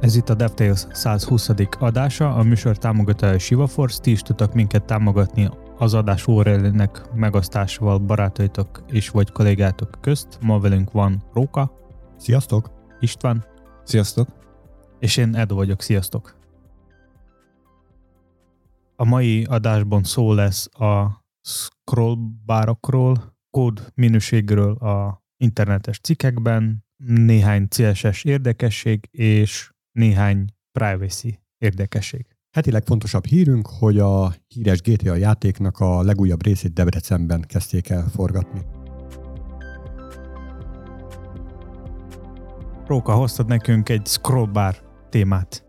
Ez itt a DevTales 120. adása, a műsor támogatója SivaForce, ti is tudtak minket támogatni az adás URL-nek megosztásával barátaitok és vagy kollégátok közt. Ma velünk van Róka. Sziasztok! István. Sziasztok! És én Edo vagyok, sziasztok! A mai adásban szó lesz a scrollbárokról, kód minőségről a internetes cikkekben, néhány CSS érdekesség és néhány privacy érdekesség. Heti legfontosabb hírünk, hogy a híres GTA játéknak a legújabb részét Debrecenben kezdték el forgatni. Róka, hoztad nekünk egy scrollbar témát.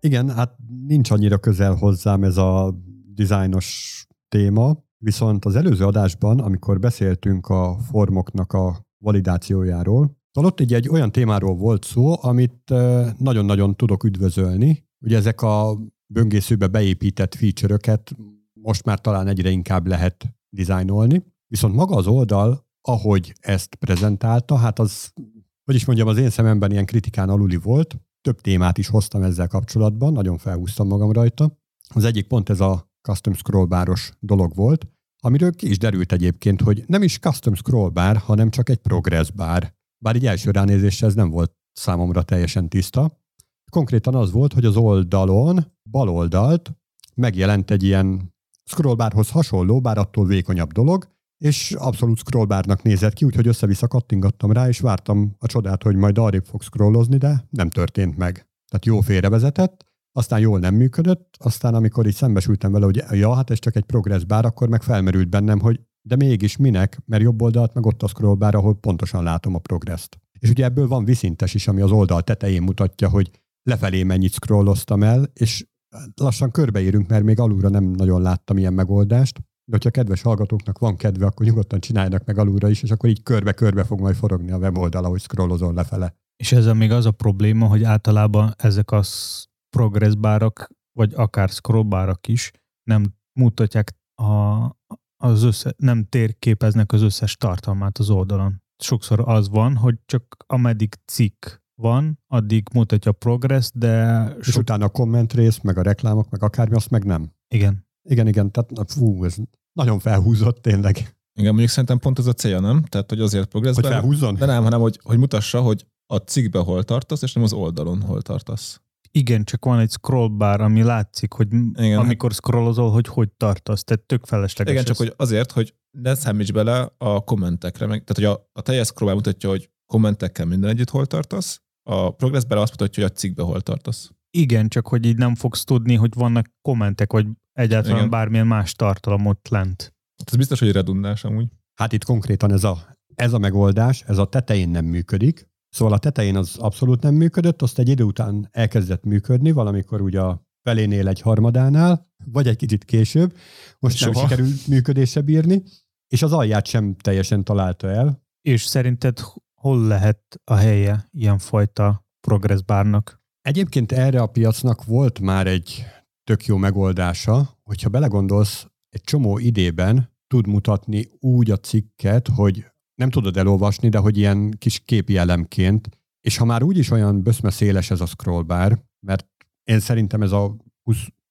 Igen, hát nincs annyira közel hozzám ez a dizájnos téma, viszont az előző adásban, amikor beszéltünk a formoknak a validációjáról, Szóval ott egy, egy olyan témáról volt szó, amit nagyon-nagyon tudok üdvözölni. Ugye ezek a böngészőbe beépített feature-öket most már talán egyre inkább lehet dizájnolni. Viszont maga az oldal, ahogy ezt prezentálta, hát az, hogy is mondjam, az én szememben ilyen kritikán aluli volt. Több témát is hoztam ezzel kapcsolatban, nagyon felhúztam magam rajta. Az egyik pont ez a custom scrollbáros dolog volt, amiről ki is derült egyébként, hogy nem is custom scrollbar, hanem csak egy progress bar. Bár így első ránézésre ez nem volt számomra teljesen tiszta. Konkrétan az volt, hogy az oldalon, bal oldalt megjelent egy ilyen scrollbárhoz hasonló, bár attól vékonyabb dolog, és abszolút scrollbárnak nézett ki, úgyhogy össze-vissza kattingattam rá, és vártam a csodát, hogy majd arrébb fog scrollozni, de nem történt meg. Tehát jó félrevezetett, aztán jól nem működött, aztán amikor így szembesültem vele, hogy ja, hát ez csak egy progress bár, akkor meg felmerült bennem, hogy de mégis minek, mert jobb oldalt meg ott a scrollbar, ahol pontosan látom a progresszt. És ugye ebből van viszintes is, ami az oldal tetején mutatja, hogy lefelé mennyit scrolloztam el, és lassan körbeérünk, mert még alulra nem nagyon láttam ilyen megoldást. De hogyha kedves hallgatóknak van kedve, akkor nyugodtan csináljanak meg alulra is, és akkor így körbe-körbe fog majd forogni a weboldal, ahogy scrollozol lefele. És ezzel még az a probléma, hogy általában ezek a progress bárok, vagy akár scrollbárak is nem mutatják a, az össze, nem térképeznek az összes tartalmát az oldalon. Sokszor az van, hogy csak ameddig cikk van, addig mutatja a progress, de... És sok... utána a komment rész, meg a reklámok, meg akármi, azt meg nem. Igen. Igen, igen, tehát fú, ez nagyon felhúzott tényleg. Igen, mondjuk szerintem pont ez a célja, nem? Tehát, hogy azért progress. Hogy felhúzzon? De nem, hanem hogy, hogy mutassa, hogy a cikkbe hol tartasz, és nem az oldalon hol tartasz. Igen, csak van egy scrollbar, ami látszik, hogy Igen. amikor scrollozol, hogy hogy tartasz, tehát tök felesleges. Igen, csak hogy azért, hogy ne számíts bele a kommentekre, meg, tehát hogy a, a teljes scrollbar mutatja, hogy kommentekkel minden együtt hol tartasz, a progressben azt mutatja, hogy a cikkbe hol tartasz. Igen, csak hogy így nem fogsz tudni, hogy vannak kommentek, vagy egyáltalán Igen. bármilyen más tartalom ott lent. Hát ez biztos, hogy redundáns amúgy. Hát itt konkrétan ez a, ez a megoldás, ez a tetején nem működik, Szóval a tetején az abszolút nem működött, azt egy idő után elkezdett működni, valamikor ugye a felénél egy harmadánál, vagy egy kicsit később. Most Soha. nem sikerült működése bírni, és az alját sem teljesen találta el. És szerinted hol lehet a helye ilyenfajta progressbárnak? Egyébként erre a piacnak volt már egy tök jó megoldása, hogyha belegondolsz, egy csomó idében tud mutatni úgy a cikket, hogy nem tudod elolvasni, de hogy ilyen kis képi elemként, és ha már úgyis olyan böszme széles ez a scrollbar, mert én szerintem ez a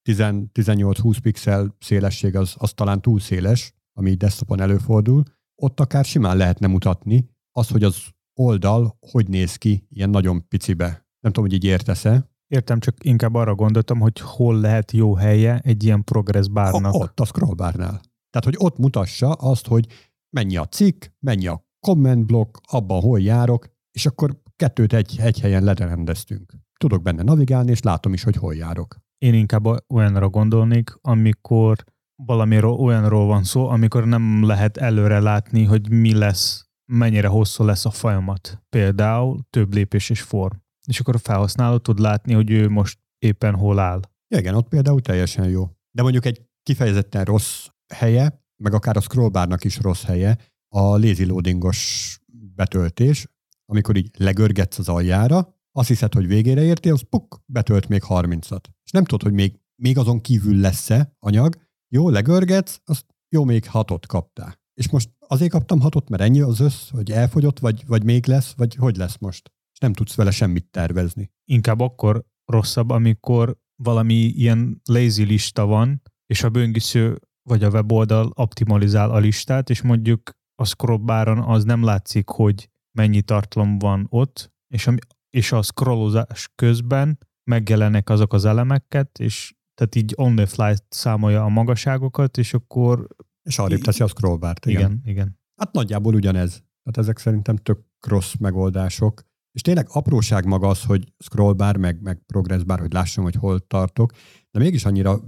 18-20 pixel szélesség az, az talán túl széles, ami desktopon előfordul, ott akár simán lehetne mutatni azt, hogy az oldal hogy néz ki ilyen nagyon picibe. Nem tudom, hogy így értesz-e. Értem, csak inkább arra gondoltam, hogy hol lehet jó helye egy ilyen progress bárnak. Ott, a scrollbárnál. Tehát, hogy ott mutassa azt, hogy mennyi a cikk, mennyi a komment blokk, abban hol járok, és akkor kettőt egy, egy helyen lerendeztünk. Tudok benne navigálni, és látom is, hogy hol járok. Én inkább olyanra gondolnék, amikor valamiről olyanról van szó, amikor nem lehet előre látni, hogy mi lesz, mennyire hosszú lesz a folyamat. Például több lépés és form. És akkor a felhasználó tud látni, hogy ő most éppen hol áll. Ja, igen, ott például teljesen jó. De mondjuk egy kifejezetten rossz helye, meg akár a scrollbárnak is rossz helye, a lazy loadingos betöltés, amikor így legörgetsz az aljára, azt hiszed, hogy végére értél, az puk, betölt még 30-at. És nem tudod, hogy még, még azon kívül lesz-e anyag. Jó, legörgetsz, azt jó, még hatot kaptál. És most azért kaptam hatot, mert ennyi az össz, hogy elfogyott, vagy, vagy még lesz, vagy hogy lesz most? és nem tudsz vele semmit tervezni. Inkább akkor rosszabb, amikor valami ilyen lazy lista van, és a böngésző vagy a weboldal optimalizál a listát, és mondjuk a scrollbáron az nem látszik, hogy mennyi tartalom van ott, és a, és a scrollozás közben megjelennek azok az elemeket, és tehát így on the fly számolja a magaságokat, és akkor... És arrébb teszi a scrollbárt. Igen. igen, igen. Hát nagyjából ugyanez. Tehát ezek szerintem tök rossz megoldások. És tényleg apróság maga az, hogy scrollbar, meg, meg progressbar, hogy lássam, hogy hol tartok, de mégis annyira,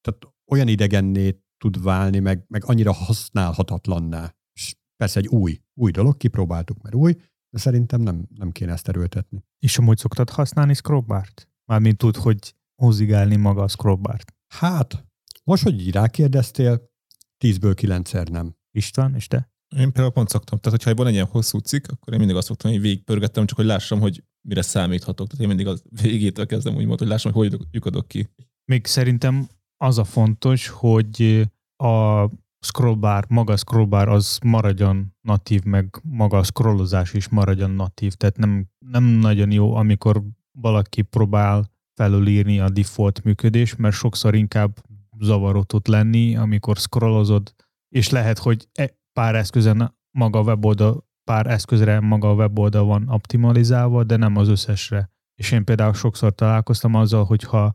tehát olyan idegenné tud válni, meg, meg annyira használhatatlanná. És persze egy új, új dolog, kipróbáltuk, mert új, de szerintem nem, nem kéne ezt erőltetni. És amúgy szoktad használni scrollbart? Mármint tud, hogy hozigálni maga a scrollbart. Hát, most, hogy így rákérdeztél, tízből kilencszer nem. István, és te? Én például pont szoktam. Tehát, hogyha van egy ilyen hosszú cikk, akkor én mindig azt szoktam, hogy végigpörgettem, csak hogy lássam, hogy mire számíthatok. Tehát én mindig az végétől kezdem úgymond, hogy lássam, hogy hogy lyukadok ki. Még szerintem az a fontos, hogy a scrollbar, maga scrollbar az maradjon natív, meg maga a scrollozás is maradjon natív. Tehát nem, nem nagyon jó, amikor valaki próbál felülírni a default működés, mert sokszor inkább zavaró tud lenni, amikor scrollozod, és lehet, hogy e- pár eszközen maga a weboldal, pár eszközre maga a weboldal van optimalizálva, de nem az összesre. És én például sokszor találkoztam azzal, hogyha,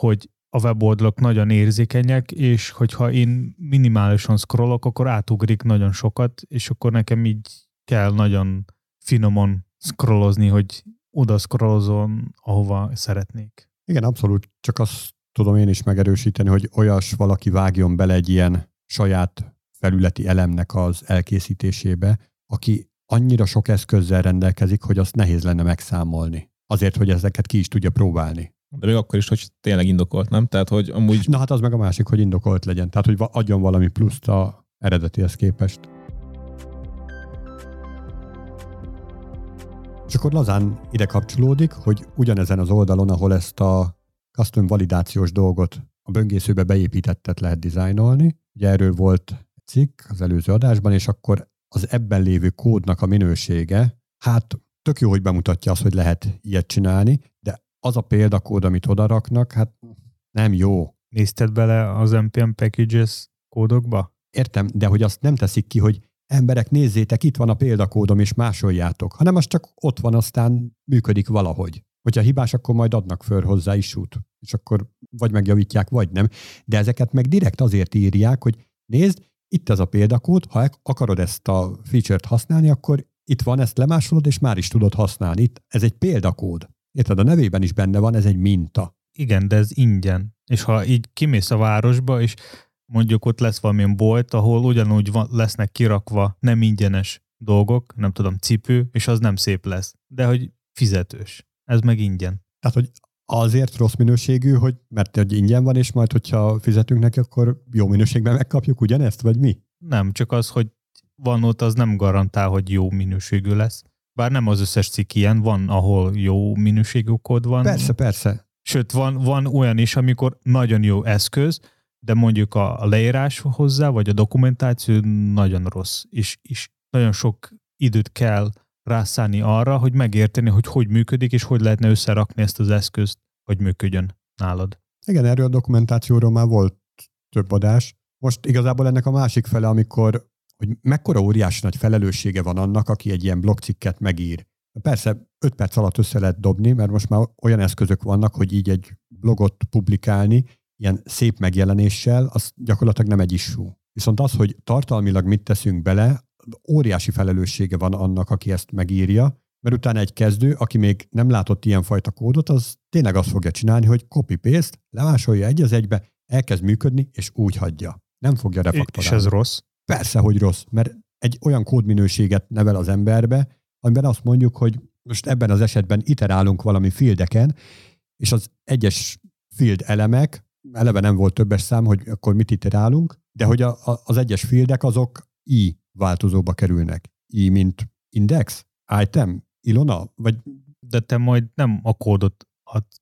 hogy a weboldalok nagyon érzékenyek, és hogyha én minimálisan scrollok, akkor átugrik nagyon sokat, és akkor nekem így kell nagyon finomon scrollozni, hogy oda scrollozom, ahova szeretnék. Igen, abszolút. Csak azt tudom én is megerősíteni, hogy olyas valaki vágjon bele egy ilyen saját felületi elemnek az elkészítésébe, aki annyira sok eszközzel rendelkezik, hogy azt nehéz lenne megszámolni. Azért, hogy ezeket ki is tudja próbálni. De még akkor is, hogy tényleg indokolt, nem? Tehát, hogy amúgy... Na hát az meg a másik, hogy indokolt legyen. Tehát, hogy adjon valami pluszt a eredetihez képest. És akkor lazán ide kapcsolódik, hogy ugyanezen az oldalon, ahol ezt a custom validációs dolgot a böngészőbe beépítettet lehet dizájnolni. Ugye erről volt cikk az előző adásban, és akkor az ebben lévő kódnak a minősége, hát tök jó, hogy bemutatja azt, hogy lehet ilyet csinálni, az a példakód, amit odaraknak, hát nem jó. Nézted bele az NPM packages kódokba? Értem, de hogy azt nem teszik ki, hogy emberek, nézzétek, itt van a példakódom, és másoljátok, hanem az csak ott van, aztán működik valahogy. Hogyha hibás, akkor majd adnak föl hozzá út, és akkor vagy megjavítják, vagy nem. De ezeket meg direkt azért írják, hogy nézd, itt ez a példakód, ha akarod ezt a feature-t használni, akkor itt van, ezt lemásolod, és már is tudod használni. Itt, ez egy példakód. Érted, a nevében is benne van, ez egy minta. Igen, de ez ingyen. És ha így kimész a városba, és mondjuk ott lesz valamilyen bolt, ahol ugyanúgy van, lesznek kirakva nem ingyenes dolgok, nem tudom, cipő, és az nem szép lesz. De hogy fizetős. Ez meg ingyen. Tehát, hogy azért rossz minőségű, hogy mert hogy ingyen van, és majd, hogyha fizetünk neki, akkor jó minőségben megkapjuk ugyanezt, vagy mi? Nem, csak az, hogy van ott, az nem garantál, hogy jó minőségű lesz. Bár nem az összes cikk ilyen, van, ahol jó minőségű kód van. Persze, persze. Sőt, van, van olyan is, amikor nagyon jó eszköz, de mondjuk a leírás hozzá, vagy a dokumentáció nagyon rossz, és, és nagyon sok időt kell rászállni arra, hogy megérteni, hogy hogy működik, és hogy lehetne összerakni ezt az eszközt, hogy működjön nálad. Igen, erről a dokumentációról már volt több adás. Most igazából ennek a másik fele, amikor hogy mekkora óriási nagy felelőssége van annak, aki egy ilyen blogcikket megír. Persze 5 perc alatt össze lehet dobni, mert most már olyan eszközök vannak, hogy így egy blogot publikálni, ilyen szép megjelenéssel, az gyakorlatilag nem egy issú. Viszont az, hogy tartalmilag mit teszünk bele, óriási felelőssége van annak, aki ezt megírja, mert utána egy kezdő, aki még nem látott ilyenfajta kódot, az tényleg azt fogja csinálni, hogy copy-paste, lemásolja egy az egybe, elkezd működni, és úgy hagyja. Nem fogja refaktorálni. És ez rossz? Persze, hogy rossz, mert egy olyan kódminőséget nevel az emberbe, amiben azt mondjuk, hogy most ebben az esetben iterálunk valami fieldeken, és az egyes field elemek, eleve nem volt többes szám, hogy akkor mit iterálunk, de hogy a, a, az egyes fieldek azok i változóba kerülnek. I, mint index, item, Ilona, vagy... De te majd nem a kódot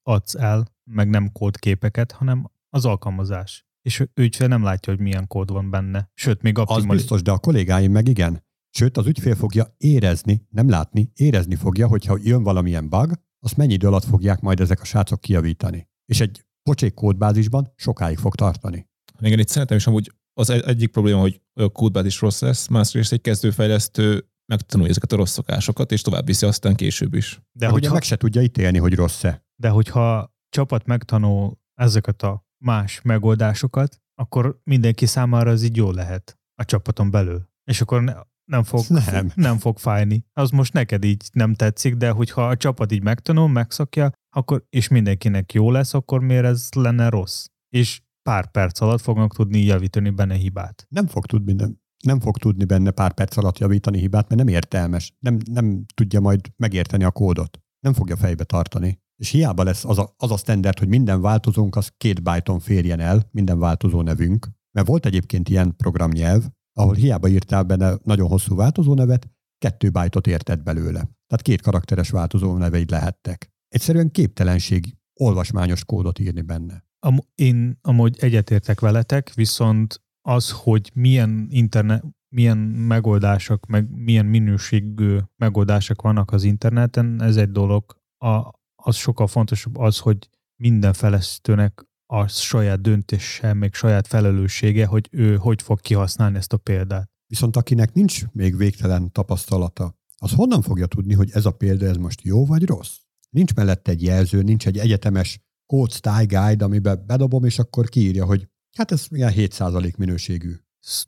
adsz el, meg nem kódképeket, hanem az alkalmazás. És ő ügyfél nem látja, hogy milyen kód van benne. Sőt, még optimal... Az biztos, de a kollégáim meg igen. Sőt, az ügyfél fogja érezni, nem látni, érezni fogja, hogyha jön valamilyen bug, azt mennyi idő alatt fogják majd ezek a srácok kijavítani. És egy pocsék kódbázisban sokáig fog tartani. Igen, itt szerintem is amúgy az egyik probléma, hogy a kódbázis rossz lesz, másrészt egy kezdőfejlesztő megtanulja ezeket a rossz szokásokat, és tovább viszi aztán később is. De hogy hogyha meg se tudja ítélni, hogy rossz-e. De hogyha csapat megtanul ezeket a más megoldásokat, akkor mindenki számára az így jó lehet a csapaton belül. És akkor ne, nem fog, nem. nem fog fájni. Az most neked így nem tetszik, de hogyha a csapat így megtanul, megszokja, akkor, és mindenkinek jó lesz, akkor miért ez lenne rossz? És pár perc alatt fognak tudni javítani benne hibát. Nem fog tudni, nem, nem fog tudni benne pár perc alatt javítani hibát, mert nem értelmes. Nem, nem tudja majd megérteni a kódot. Nem fogja fejbe tartani. És hiába lesz az a, az a standard, hogy minden változónk az két byton férjen el, minden változó nevünk. Mert volt egyébként ilyen programnyelv, ahol hiába írtál benne nagyon hosszú változó nevet, kettő bytot érted belőle. Tehát két karakteres változó neveid lehettek. Egyszerűen képtelenség olvasmányos kódot írni benne. Am, én amúgy egyetértek veletek, viszont az, hogy milyen internet, milyen megoldások, meg milyen minőségű megoldások vannak az interneten, ez egy dolog. A, az sokkal fontosabb az, hogy minden felesztőnek a saját döntése, meg saját felelőssége, hogy ő hogy fog kihasználni ezt a példát. Viszont akinek nincs még végtelen tapasztalata, az honnan fogja tudni, hogy ez a példa ez most jó vagy rossz? Nincs mellette egy jelző, nincs egy egyetemes Code Style Guide, amiben bedobom, és akkor kiírja, hogy hát ez ilyen 7% minőségű.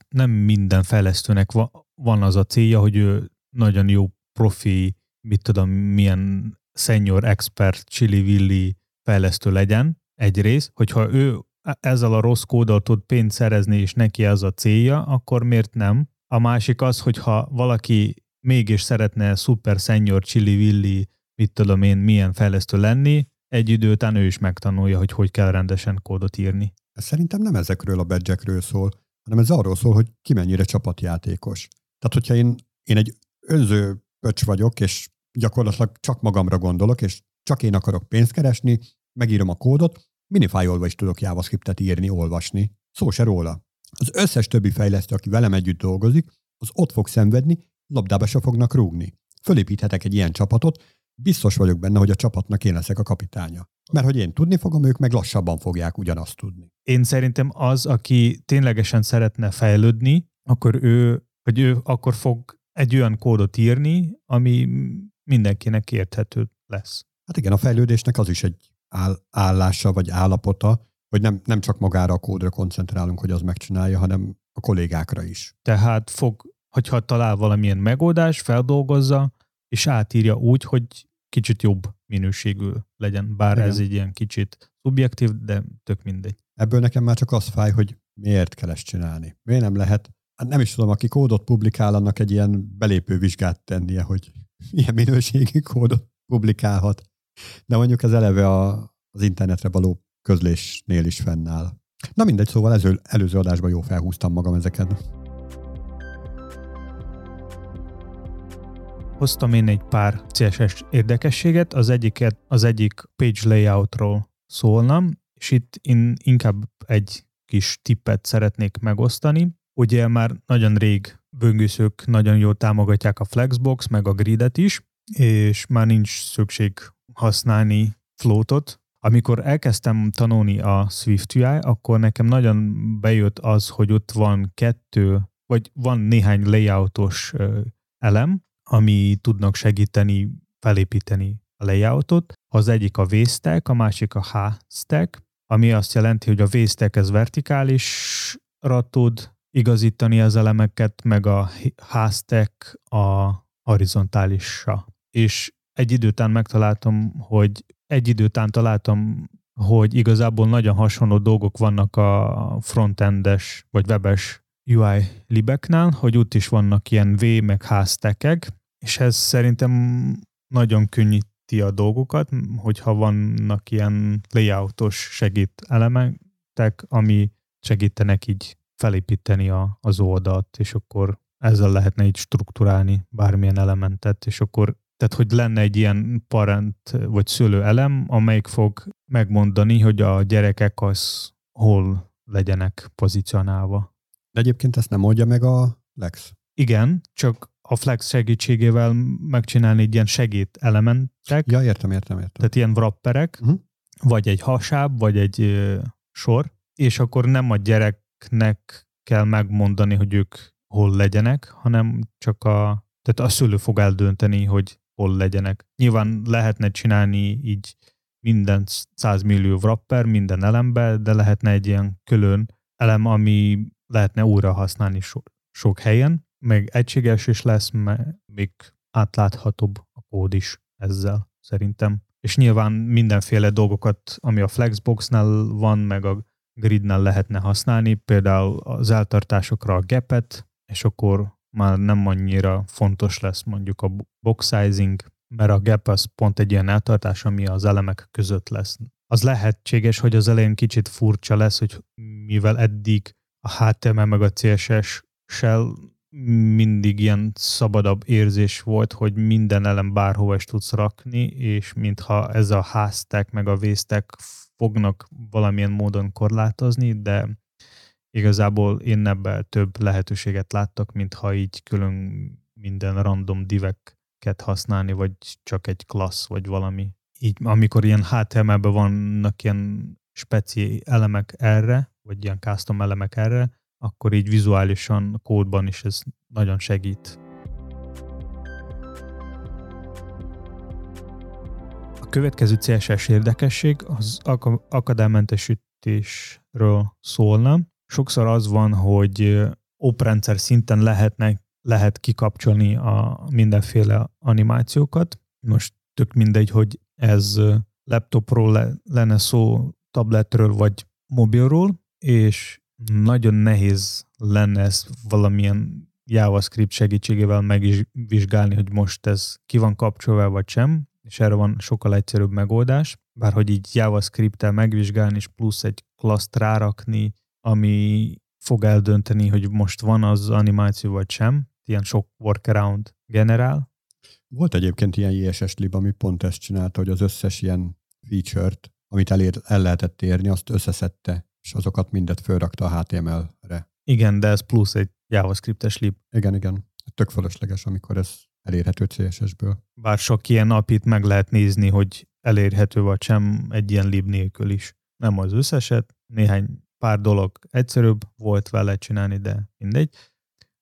Nem minden fejlesztőnek van az a célja, hogy ő nagyon jó profi, mit tudom, milyen senior expert, chili-villi fejlesztő legyen, egyrészt, hogyha ő ezzel a rossz kóddal tud pénzt szerezni, és neki ez a célja, akkor miért nem? A másik az, hogyha valaki mégis szeretne szuper senior chili-villi, mit tudom én, milyen fejlesztő lenni, egy idő után ő is megtanulja, hogy hogy kell rendesen kódot írni. Ez szerintem nem ezekről a badge szól, hanem ez arról szól, hogy ki mennyire csapatjátékos. Tehát, hogyha én, én egy önző pöcs vagyok, és gyakorlatilag csak magamra gondolok, és csak én akarok pénzt keresni, megírom a kódot, minifájolva is tudok JavaScriptet írni, olvasni. Szó se róla. Az összes többi fejlesztő, aki velem együtt dolgozik, az ott fog szenvedni, labdába se fognak rúgni. Fölépíthetek egy ilyen csapatot, biztos vagyok benne, hogy a csapatnak én leszek a kapitánya. Mert hogy én tudni fogom, ők meg lassabban fogják ugyanazt tudni. Én szerintem az, aki ténylegesen szeretne fejlődni, akkor ő, hogy ő akkor fog egy olyan kódot írni, ami mindenkinek érthető lesz. Hát igen, a fejlődésnek az is egy áll, állása vagy állapota, hogy nem, nem csak magára a kódra koncentrálunk, hogy az megcsinálja, hanem a kollégákra is. Tehát fog, hogyha talál valamilyen megoldás, feldolgozza, és átírja úgy, hogy kicsit jobb minőségű legyen, bár Igen. ez egy ilyen kicsit szubjektív, de tök mindegy. Ebből nekem már csak az fáj, hogy miért kell ezt csinálni. Miért nem lehet, hát nem is tudom, aki kódot publikál, annak egy ilyen belépő vizsgát tennie, hogy milyen minőségű kódot publikálhat. De mondjuk ez eleve a, az internetre való közlésnél is fennáll. Na mindegy, szóval ező, előző adásban jó felhúztam magam ezeket. Hoztam én egy pár CSS érdekességet, az egyiket, az egyik page layoutról szólnam, és itt én inkább egy kis tippet szeretnék megosztani. Ugye már nagyon rég böngészők nagyon jól támogatják a Flexbox, meg a gridet is, és már nincs szükség használni floatot. Amikor elkezdtem tanulni a SwiftUI, akkor nekem nagyon bejött az, hogy ott van kettő, vagy van néhány layoutos elem, ami tudnak segíteni felépíteni a layoutot. Az egyik a V-stack, a másik a H-stack, ami azt jelenti, hogy a V-stack ez vertikálisra tud igazítani az elemeket, meg a H-stack a horizontálisra. És egy idő után megtaláltam, hogy egy idő után találtam, hogy igazából nagyon hasonló dolgok vannak a frontendes vagy webes UI libeknál, hogy ott is vannak ilyen V meg H stackek, és ez szerintem nagyon könnyíti a dolgokat, hogyha vannak ilyen layoutos segít elementek, ami segítenek így felépíteni a, az oldalt, és akkor ezzel lehetne így strukturálni bármilyen elementet, és akkor tehát, hogy lenne egy ilyen parent vagy szülő elem, amelyik fog megmondani, hogy a gyerekek az hol legyenek pozícionálva. De egyébként ezt nem oldja meg a Lex? Igen, csak a Flex segítségével megcsinálni egy ilyen segít elementek. Ja, értem, értem, értem. Tehát ilyen wrapperek, uh-huh. vagy egy hasáb, vagy egy ö, sor, és akkor nem a gyereknek kell megmondani, hogy ők hol legyenek, hanem csak a, tehát a szülő fog eldönteni, hogy hol legyenek. Nyilván lehetne csinálni így minden 100 millió wrapper, minden elembe, de lehetne egy ilyen külön elem, ami lehetne újra használni so, sok helyen, meg egységes is lesz, meg még átláthatóbb a kód is ezzel szerintem. És nyilván mindenféle dolgokat, ami a Flexboxnál van, meg a gridnál lehetne használni, például az eltartásokra a gapet, és akkor már nem annyira fontos lesz mondjuk a box sizing, mert a gap az pont egy ilyen eltartás, ami az elemek között lesz. Az lehetséges, hogy az elején kicsit furcsa lesz, hogy mivel eddig a HTML meg a CSS-sel mindig ilyen szabadabb érzés volt, hogy minden elem bárhova is tudsz rakni, és mintha ez a háztek meg a vésztek fognak valamilyen módon korlátozni, de igazából én ebben több lehetőséget láttak, mintha így külön minden random diveket használni, vagy csak egy klassz, vagy valami. Így, amikor ilyen HTML-ben vannak ilyen speci elemek erre, vagy ilyen custom elemek erre, akkor így vizuálisan kódban is ez nagyon segít. Következő CSS érdekesség az akadálymentesítésről szólna. Sokszor az van, hogy oprendszer szinten lehetnek, lehet kikapcsolni a mindenféle animációkat. Most tök mindegy, hogy ez laptopról le, lenne szó, tabletről vagy mobilról, és nagyon nehéz lenne ezt valamilyen JavaScript segítségével megvizsgálni, hogy most ez ki van kapcsolva vagy sem, és erre van sokkal egyszerűbb megoldás, bárhogy így JavaScript-tel megvizsgálni, és plusz egy klaszt rárakni, ami fog eldönteni, hogy most van az animáció vagy sem, ilyen sok workaround generál. Volt egyébként ilyen JSS lib, ami pont ezt csinálta, hogy az összes ilyen feature-t, amit elér, el lehetett érni, azt összeszedte és azokat mindet fölrakta a HTML-re. Igen, de ez plusz egy JavaScript-es lib. Igen, igen. Tök fölösleges, amikor ez elérhető CSS-ből. Bár sok ilyen apit meg lehet nézni, hogy elérhető vagy sem egy ilyen lib nélkül is. Nem az összeset, néhány pár dolog egyszerűbb volt vele csinálni, de mindegy.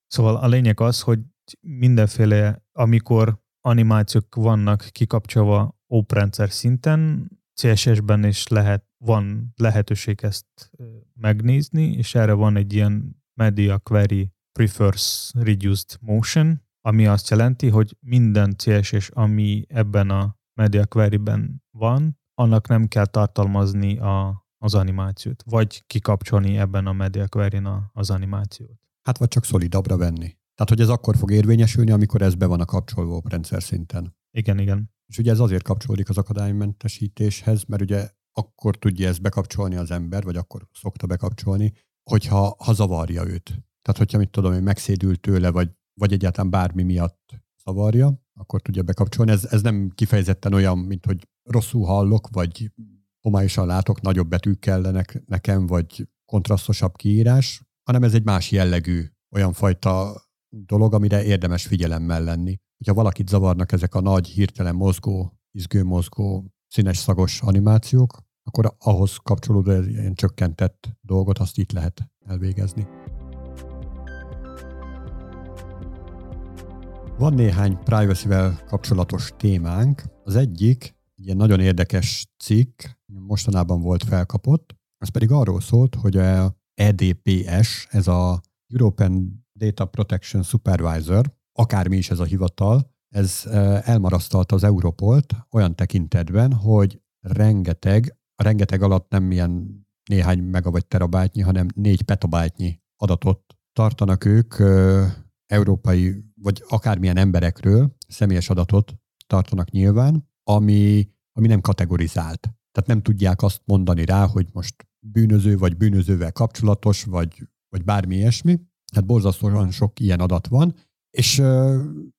Szóval a lényeg az, hogy mindenféle, amikor animációk vannak kikapcsolva oprendszer szinten, CSS-ben is lehet, van lehetőség ezt megnézni, és erre van egy ilyen Media Query Prefers Reduced Motion, ami azt jelenti, hogy minden CSS, ami ebben a Media Query-ben van, annak nem kell tartalmazni a, az animációt, vagy kikapcsolni ebben a Media query az animációt. Hát vagy csak szolidabbra venni. Tehát, hogy ez akkor fog érvényesülni, amikor ez be van a kapcsolva rendszer szinten. Igen, igen. És ugye ez azért kapcsolódik az akadálymentesítéshez, mert ugye akkor tudja ezt bekapcsolni az ember, vagy akkor szokta bekapcsolni, hogyha ha zavarja őt. Tehát, hogyha mit tudom, hogy megszédül tőle, vagy, vagy egyáltalán bármi miatt zavarja, akkor tudja bekapcsolni. Ez, ez nem kifejezetten olyan, mint hogy rosszul hallok, vagy homályosan látok, nagyobb betűk kellenek nekem, vagy kontrasztosabb kiírás, hanem ez egy más jellegű olyan fajta dolog, amire érdemes figyelemmel lenni hogyha valakit zavarnak ezek a nagy, hirtelen mozgó, izgőmozgó, színes szagos animációk, akkor ahhoz kapcsolódó ilyen csökkentett dolgot azt itt lehet elvégezni. Van néhány privacy-vel kapcsolatos témánk. Az egyik, egy ilyen nagyon érdekes cikk, mostanában volt felkapott, az pedig arról szólt, hogy a EDPS, ez a European Data Protection Supervisor, akármi is ez a hivatal, ez elmarasztalta az Europolt olyan tekintetben, hogy rengeteg, a rengeteg alatt nem ilyen néhány mega vagy terabájtnyi, hanem négy petabájtnyi adatot tartanak ők európai, vagy akármilyen emberekről, személyes adatot tartanak nyilván, ami, ami nem kategorizált. Tehát nem tudják azt mondani rá, hogy most bűnöző vagy bűnözővel kapcsolatos, vagy, vagy bármi ilyesmi. Hát borzasztóan sok ilyen adat van, és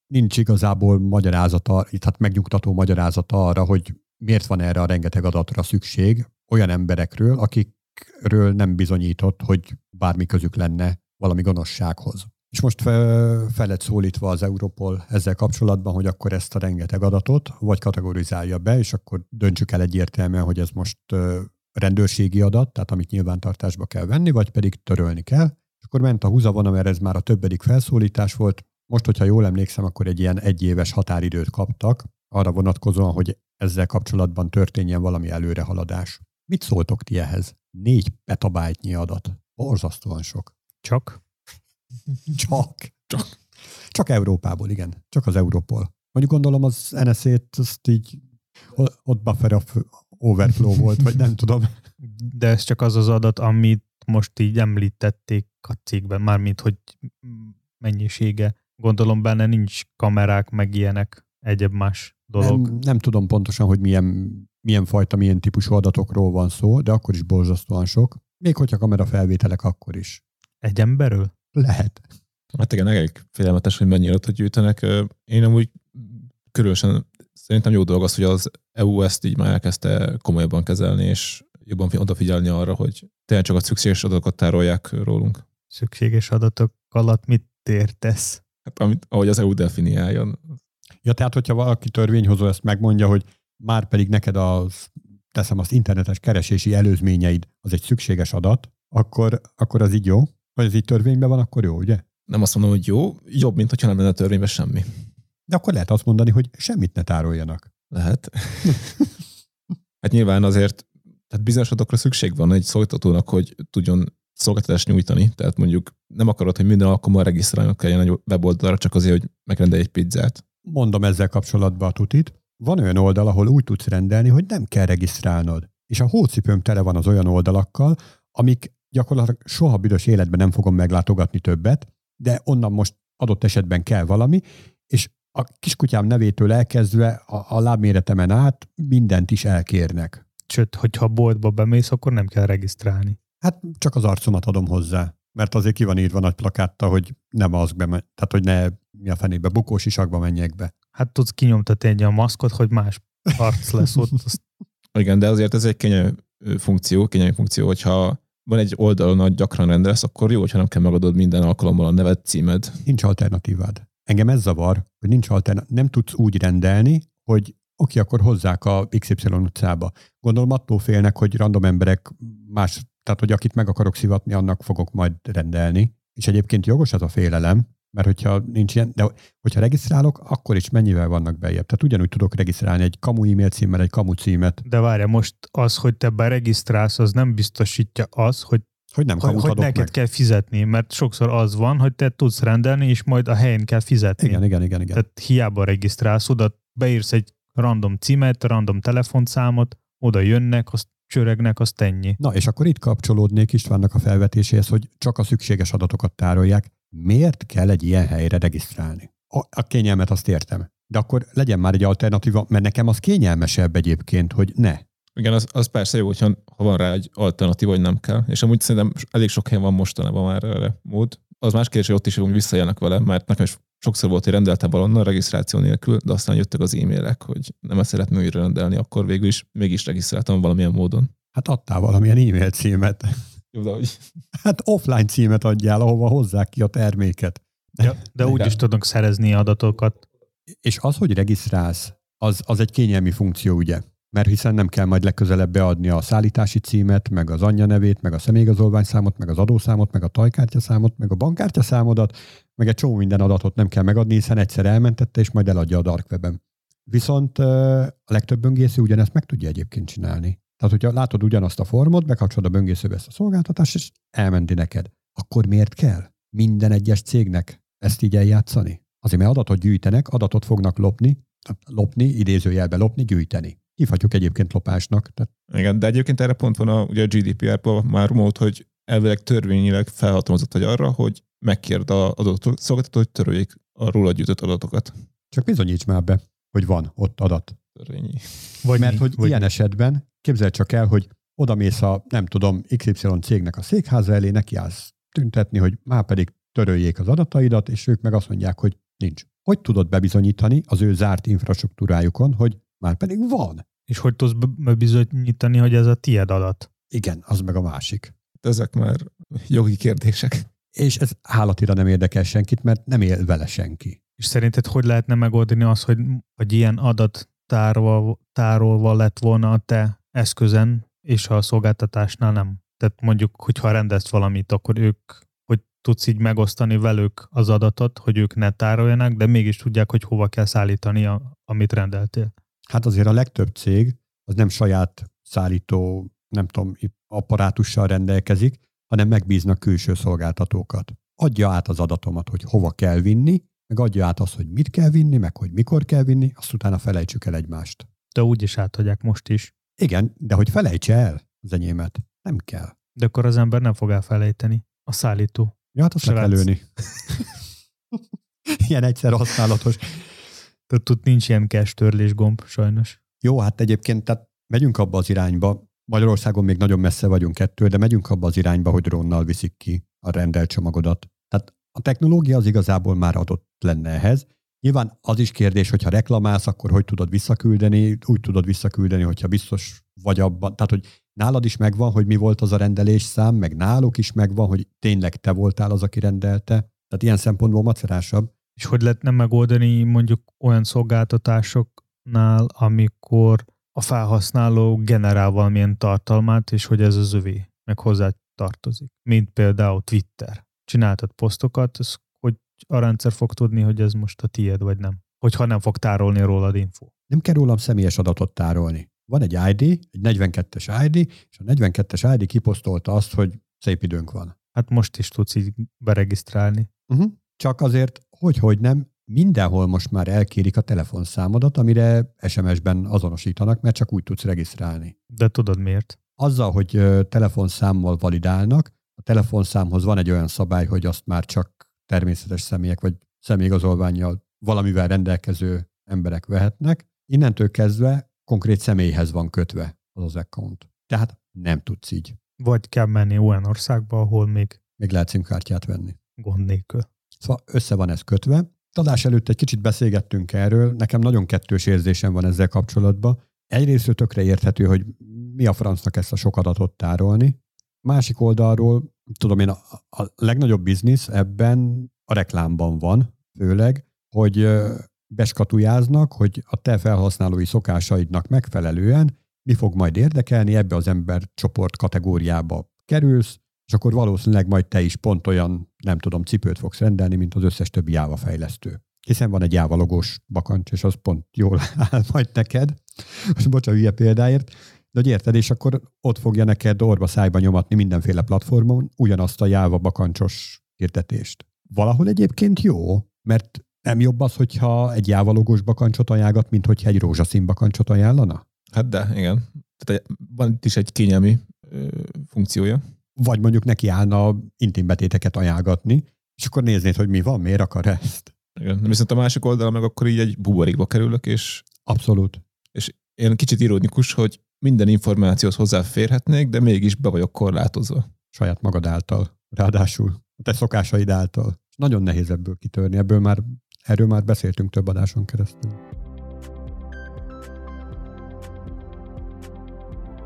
nincs igazából magyarázata, itt hát megnyugtató magyarázata arra, hogy miért van erre a rengeteg adatra szükség olyan emberekről, akikről nem bizonyított, hogy bármi közük lenne valami gonoszsághoz. És most fe, fel lett szólítva az Europol ezzel kapcsolatban, hogy akkor ezt a rengeteg adatot vagy kategorizálja be, és akkor döntsük el egyértelműen, hogy ez most rendőrségi adat, tehát amit nyilvántartásba kell venni, vagy pedig törölni kell. És akkor ment a húzavona, mert ez már a többedik felszólítás volt. Most, hogyha jól emlékszem, akkor egy ilyen egyéves határidőt kaptak, arra vonatkozóan, hogy ezzel kapcsolatban történjen valami előrehaladás. Mit szóltok ti ehhez? Négy petabájtnyi adat. Borzasztóan sok. Csak? Csak. Csak. Csak Európából, igen. Csak az Európol. Mondjuk gondolom az NSZ-t, azt így ott buffer of overflow volt, vagy nem tudom. De ez csak az az adat, amit most így említették a cégben, mármint, hogy mennyisége. Gondolom benne nincs kamerák, meg ilyenek, egyéb más dolog. Nem, nem tudom pontosan, hogy milyen, milyen fajta, milyen típusú adatokról van szó, de akkor is borzasztóan sok. Még hogyha kamera felvételek, akkor is. Egy emberről? Lehet. Hát igen, elég félelmetes, hogy mennyi adatot gyűjtenek. Én amúgy körülösen szerintem jó dolog az, hogy az EU ezt így már elkezdte komolyabban kezelni, és jobban odafigyelni arra, hogy tényleg csak a szükséges adatokat tárolják rólunk. Szükséges adatok alatt mit értesz? Hát amit, ahogy az EU definiáljon. Ja, tehát hogyha valaki törvényhozó ezt megmondja, hogy már pedig neked az, teszem azt internetes keresési előzményeid, az egy szükséges adat, akkor, akkor az így jó? Vagy ez így törvényben van, akkor jó, ugye? Nem azt mondom, hogy jó, jobb, mint hogyha nem lenne törvényben semmi. De akkor lehet azt mondani, hogy semmit ne tároljanak. Lehet. hát nyilván azért, tehát bizonyos adatokra szükség van egy szolgáltatónak, hogy tudjon szolgáltatást nyújtani. Tehát mondjuk nem akarod, hogy minden alkalommal regisztrálnod kelljen egy weboldalra, csak azért, hogy megrendelj egy pizzát. Mondom ezzel kapcsolatban a tutit. Van olyan oldal, ahol úgy tudsz rendelni, hogy nem kell regisztrálnod. És a hócipőm tele van az olyan oldalakkal, amik gyakorlatilag soha büdös életben nem fogom meglátogatni többet, de onnan most adott esetben kell valami, és a kiskutyám nevétől elkezdve a, a lábméretemen át mindent is elkérnek. Sőt, hogyha boltba bemész, akkor nem kell regisztrálni. Hát csak az arcomat adom hozzá, mert azért ki van írva nagy plakátta, hogy nem az be, tehát hogy ne mi a fenébe, bukós isakba menjek be. Hát tudsz kinyomtatni egy a maszkot, hogy más arc lesz ott. Azt... Igen, de azért ez egy kényelmi funkció, kényelmi funkció, hogyha van egy oldalon, hogy gyakran rendelsz, akkor jó, hogyha nem kell megadod minden alkalommal a neved, címed. Nincs alternatívád. Engem ez zavar, hogy nincs alternatív. Nem tudsz úgy rendelni, hogy oké, akkor hozzák a XY utcába. Gondolom attól félnek, hogy random emberek más, tehát hogy akit meg akarok szivatni, annak fogok majd rendelni. És egyébként jogos az a félelem, mert hogyha nincs ilyen, de hogyha regisztrálok, akkor is mennyivel vannak bejebb. Tehát ugyanúgy tudok regisztrálni egy kamu e-mail címmel, egy kamu címet. De várja, most az, hogy te beregisztrálsz, az nem biztosítja az, hogy hogy nem hogy, hogy neked meg. kell fizetni, mert sokszor az van, hogy te tudsz rendelni, és majd a helyen kell fizetni. Igen, igen, igen. igen. Tehát hiába regisztrálsz, oda beírsz egy random címet, random telefonszámot, oda jönnek, azt csöregnek, azt ennyi. Na, és akkor itt kapcsolódnék Istvánnak a felvetéséhez, hogy csak a szükséges adatokat tárolják. Miért kell egy ilyen helyre regisztrálni? A, a kényelmet azt értem. De akkor legyen már egy alternatíva, mert nekem az kényelmesebb egyébként, hogy ne. Igen, az, az persze jó, hogyha ha van rá egy alternatíva, hogy nem kell. És amúgy szerintem elég sok helyen van mostanában már erre mód. Az más kérdés, hogy ott is hogy visszajelnek vele, mert nekem is sokszor volt, hogy rendeltem valonnan regisztráció nélkül, de aztán jöttek az e-mailek, hogy nem ezt szeretném újra rendelni, akkor végül is mégis regisztráltam valamilyen módon. Hát adtál valamilyen e-mail címet. Jó, de hogy... Hát offline címet adjál, ahova hozzák ki a terméket. Ja, de úgy is tudnak szerezni adatokat. És az, hogy regisztrálsz, az, az egy kényelmi funkció, ugye? Mert hiszen nem kell majd legközelebb beadni a szállítási címet, meg az anyja nevét, meg a személyigazolványszámot, meg az adószámot, meg a tajkártyaszámot, meg a bankkártyaszámodat, meg egy csomó minden adatot nem kell megadni, hiszen egyszer elmentette, és majd eladja a dark webben. Viszont a legtöbb böngésző ugyanezt meg tudja egyébként csinálni. Tehát, hogyha látod ugyanazt a formot, bekapcsolod a böngészőbe ezt a szolgáltatást, és elmenti neked, akkor miért kell minden egyes cégnek ezt így eljátszani? Azért, mert adatot gyűjtenek, adatot fognak lopni, lopni, idézőjelbe lopni, gyűjteni. Hívhatjuk egyébként lopásnak. Tehát... Igen, de egyébként erre pont van a, ugye a GDPR-ban már mód, hogy elvileg törvényileg felhatalmazott vagy arra, hogy megkérd a adott szolgáltató, hogy töröljék a róla gyűjtött adatokat. Csak bizonyíts már be, hogy van ott adat. Törvényi. Vagy Mert mi? hogy vagy ilyen mi? esetben képzeld csak el, hogy oda mész a, nem tudom, XY cégnek a székháza elé, neki állsz tüntetni, hogy már pedig töröljék az adataidat, és ők meg azt mondják, hogy nincs. Hogy tudod bebizonyítani az ő zárt infrastruktúrájukon, hogy már pedig van? És hogy tudsz bebizonyítani, hogy ez a tied adat? Igen, az meg a másik. Ezek már jogi kérdések. és ez állatira nem érdekel senkit, mert nem él vele senki. És szerinted hogy lehetne megoldani azt, hogy, hogy ilyen adat tárolva, tárolva lett volna a te eszközen, és a szolgáltatásnál nem? Tehát mondjuk, hogyha rendezt valamit, akkor ők, hogy tudsz így megosztani velük az adatot, hogy ők ne tároljanak, de mégis tudják, hogy hova kell szállítani, a, amit rendeltél. Hát azért a legtöbb cég az nem saját szállító, nem tudom, apparátussal rendelkezik, hanem megbíznak külső szolgáltatókat. Adja át az adatomat, hogy hova kell vinni, meg adja át azt, hogy mit kell vinni, meg hogy mikor kell vinni, azt utána felejtsük el egymást. De úgy is átadják most is. Igen, de hogy felejtse el az enyémet, nem kell. De akkor az ember nem fog elfelejteni. A szállító. Ja, hát azt le kell lőni. Ilyen egyszer használatos. Tehát tud nincs ilyen törlés gomb, sajnos. Jó, hát egyébként tehát megyünk abba az irányba. Magyarországon még nagyon messze vagyunk ettől, de megyünk abba az irányba, hogy drónnal viszik ki a rendelt csomagodat. Tehát a technológia az igazából már adott lenne ehhez. Nyilván az is kérdés, hogyha reklamálsz, akkor hogy tudod visszaküldeni, úgy tudod visszaküldeni, hogyha biztos vagy abban. Tehát, hogy nálad is megvan, hogy mi volt az a rendelés szám, meg náluk is megvan, hogy tényleg te voltál az, aki rendelte. Tehát ilyen szempontból macerásabb. És hogy lehetne megoldani mondjuk olyan szolgáltatásoknál, amikor a felhasználó generál valamilyen tartalmát, és hogy ez az övé, meg hozzá tartozik. Mint például Twitter. Csináltad posztokat, ez a rendszer fog tudni, hogy ez most a tiéd, vagy nem. Hogyha nem fog tárolni rólad info. Nem kell rólam személyes adatot tárolni. Van egy ID, egy 42-es ID, és a 42-es ID kiposztolta azt, hogy szép időnk van. Hát most is tudsz így beregisztrálni. Uh-huh. Csak azért, hogy, hogy nem, mindenhol most már elkérik a telefonszámodat, amire SMS-ben azonosítanak, mert csak úgy tudsz regisztrálni. De tudod miért? Azzal, hogy telefonszámmal validálnak, a telefonszámhoz van egy olyan szabály, hogy azt már csak természetes személyek vagy személyigazolványjal valamivel rendelkező emberek vehetnek. Innentől kezdve konkrét személyhez van kötve az az account. Tehát nem tudsz így. Vagy kell menni olyan országba, ahol még... Még lehet szimkártyát venni. Gond nélkül. Szóval össze van ez kötve. Adás előtt egy kicsit beszélgettünk erről, nekem nagyon kettős érzésem van ezzel kapcsolatban. Egyrészt tökre érthető, hogy mi a francnak ezt a sok adatot tárolni. Másik oldalról, tudom én, a, a legnagyobb biznisz ebben a reklámban van, főleg, hogy beskatujáznak, hogy a te felhasználói szokásaidnak megfelelően mi fog majd érdekelni, ebbe az ember csoport kategóriába kerülsz, és akkor valószínűleg majd te is pont olyan, nem tudom, cipőt fogsz rendelni, mint az összes többi Java fejlesztő. Hiszen van egy Java bakancs, és az pont jól áll majd neked. Most bocsánat, hülye példáért. De hogy érted, és akkor ott fogja neked orba szájba nyomatni mindenféle platformon ugyanazt a Java bakancsos hirdetést. Valahol egyébként jó, mert nem jobb az, hogyha egy Java logós bakancsot ajánlgat, mint hogyha egy rózsaszín bakancsot ajánlana? Hát de, igen. Tehát van itt is egy kényelmi ö, funkciója vagy mondjuk neki állna intim betéteket ajánlgatni, és akkor néznéd, hogy mi van, miért akar ezt. Igen, viszont a másik oldal meg akkor így egy buborékba kerülök, és... Abszolút. És én kicsit ironikus, hogy minden információhoz hozzáférhetnék, de mégis be vagyok korlátozva. Saját magad által, ráadásul a te szokásaid által. Nagyon nehéz ebből kitörni, ebből már, erről már beszéltünk több adáson keresztül.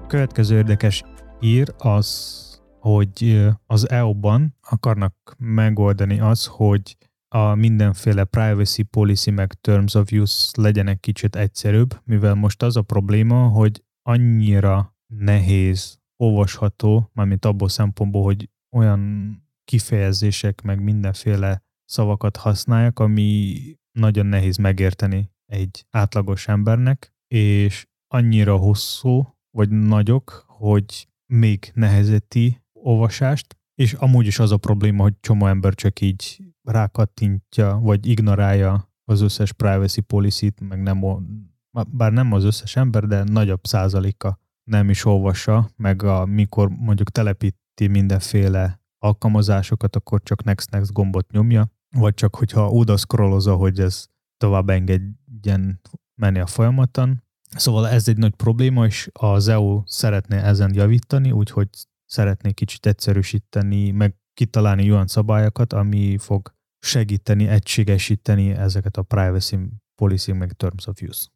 Következő érdekes ír az hogy az EU-ban akarnak megoldani az, hogy a mindenféle privacy policy meg terms of use legyenek kicsit egyszerűbb, mivel most az a probléma, hogy annyira nehéz, olvasható, mármint abból szempontból, hogy olyan kifejezések meg mindenféle szavakat használják, ami nagyon nehéz megérteni egy átlagos embernek, és annyira hosszú, vagy nagyok, hogy még nehezeti olvasást, és amúgy is az a probléma, hogy csomó ember csak így rákattintja, vagy ignorálja az összes privacy policy-t, meg nem, bár nem az összes ember, de nagyobb százaléka nem is olvassa, meg a, mikor mondjuk telepíti mindenféle alkalmazásokat, akkor csak next-next gombot nyomja, vagy csak hogyha oda scrollozza, hogy ez tovább engedjen menni a folyamaton. Szóval ez egy nagy probléma, és az EU szeretné ezen javítani, úgyhogy szeretnék kicsit egyszerűsíteni, meg kitalálni olyan szabályokat, ami fog segíteni, egységesíteni ezeket a privacy policy meg terms of use.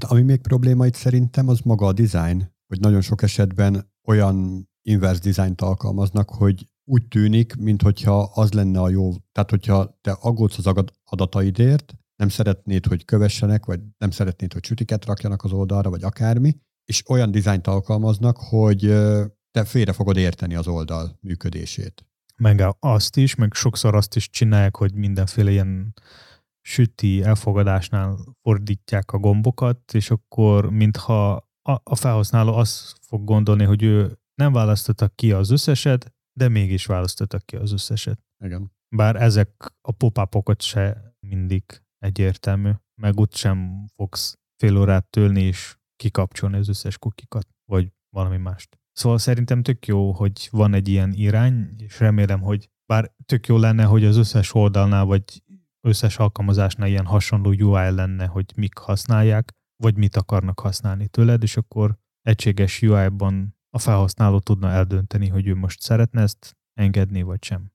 Hát ami még probléma itt szerintem, az maga a design, hogy nagyon sok esetben olyan inverse designt alkalmaznak, hogy úgy tűnik, mintha az lenne a jó, tehát hogyha te aggódsz az adataidért, nem szeretnéd, hogy kövessenek, vagy nem szeretnéd, hogy sütiket rakjanak az oldalra, vagy akármi, és olyan dizájnt alkalmaznak, hogy te félre fogod érteni az oldal működését. Meg azt is, meg sokszor azt is csinálják, hogy mindenféle ilyen süti elfogadásnál fordítják a gombokat, és akkor mintha a, a felhasználó azt fog gondolni, hogy ő nem választotta ki az összeset, de mégis választottak ki az összeset. Igen. Bár ezek a pop se mindig egyértelmű, meg úgy sem fogsz fél órát tölni és kikapcsolni az összes kukikat, vagy valami mást. Szóval szerintem tök jó, hogy van egy ilyen irány, és remélem, hogy bár tök jó lenne, hogy az összes oldalnál, vagy összes alkalmazásnál ilyen hasonló UI lenne, hogy mik használják, vagy mit akarnak használni tőled, és akkor egységes UI-ban a felhasználó tudna eldönteni, hogy ő most szeretne ezt engedni, vagy sem.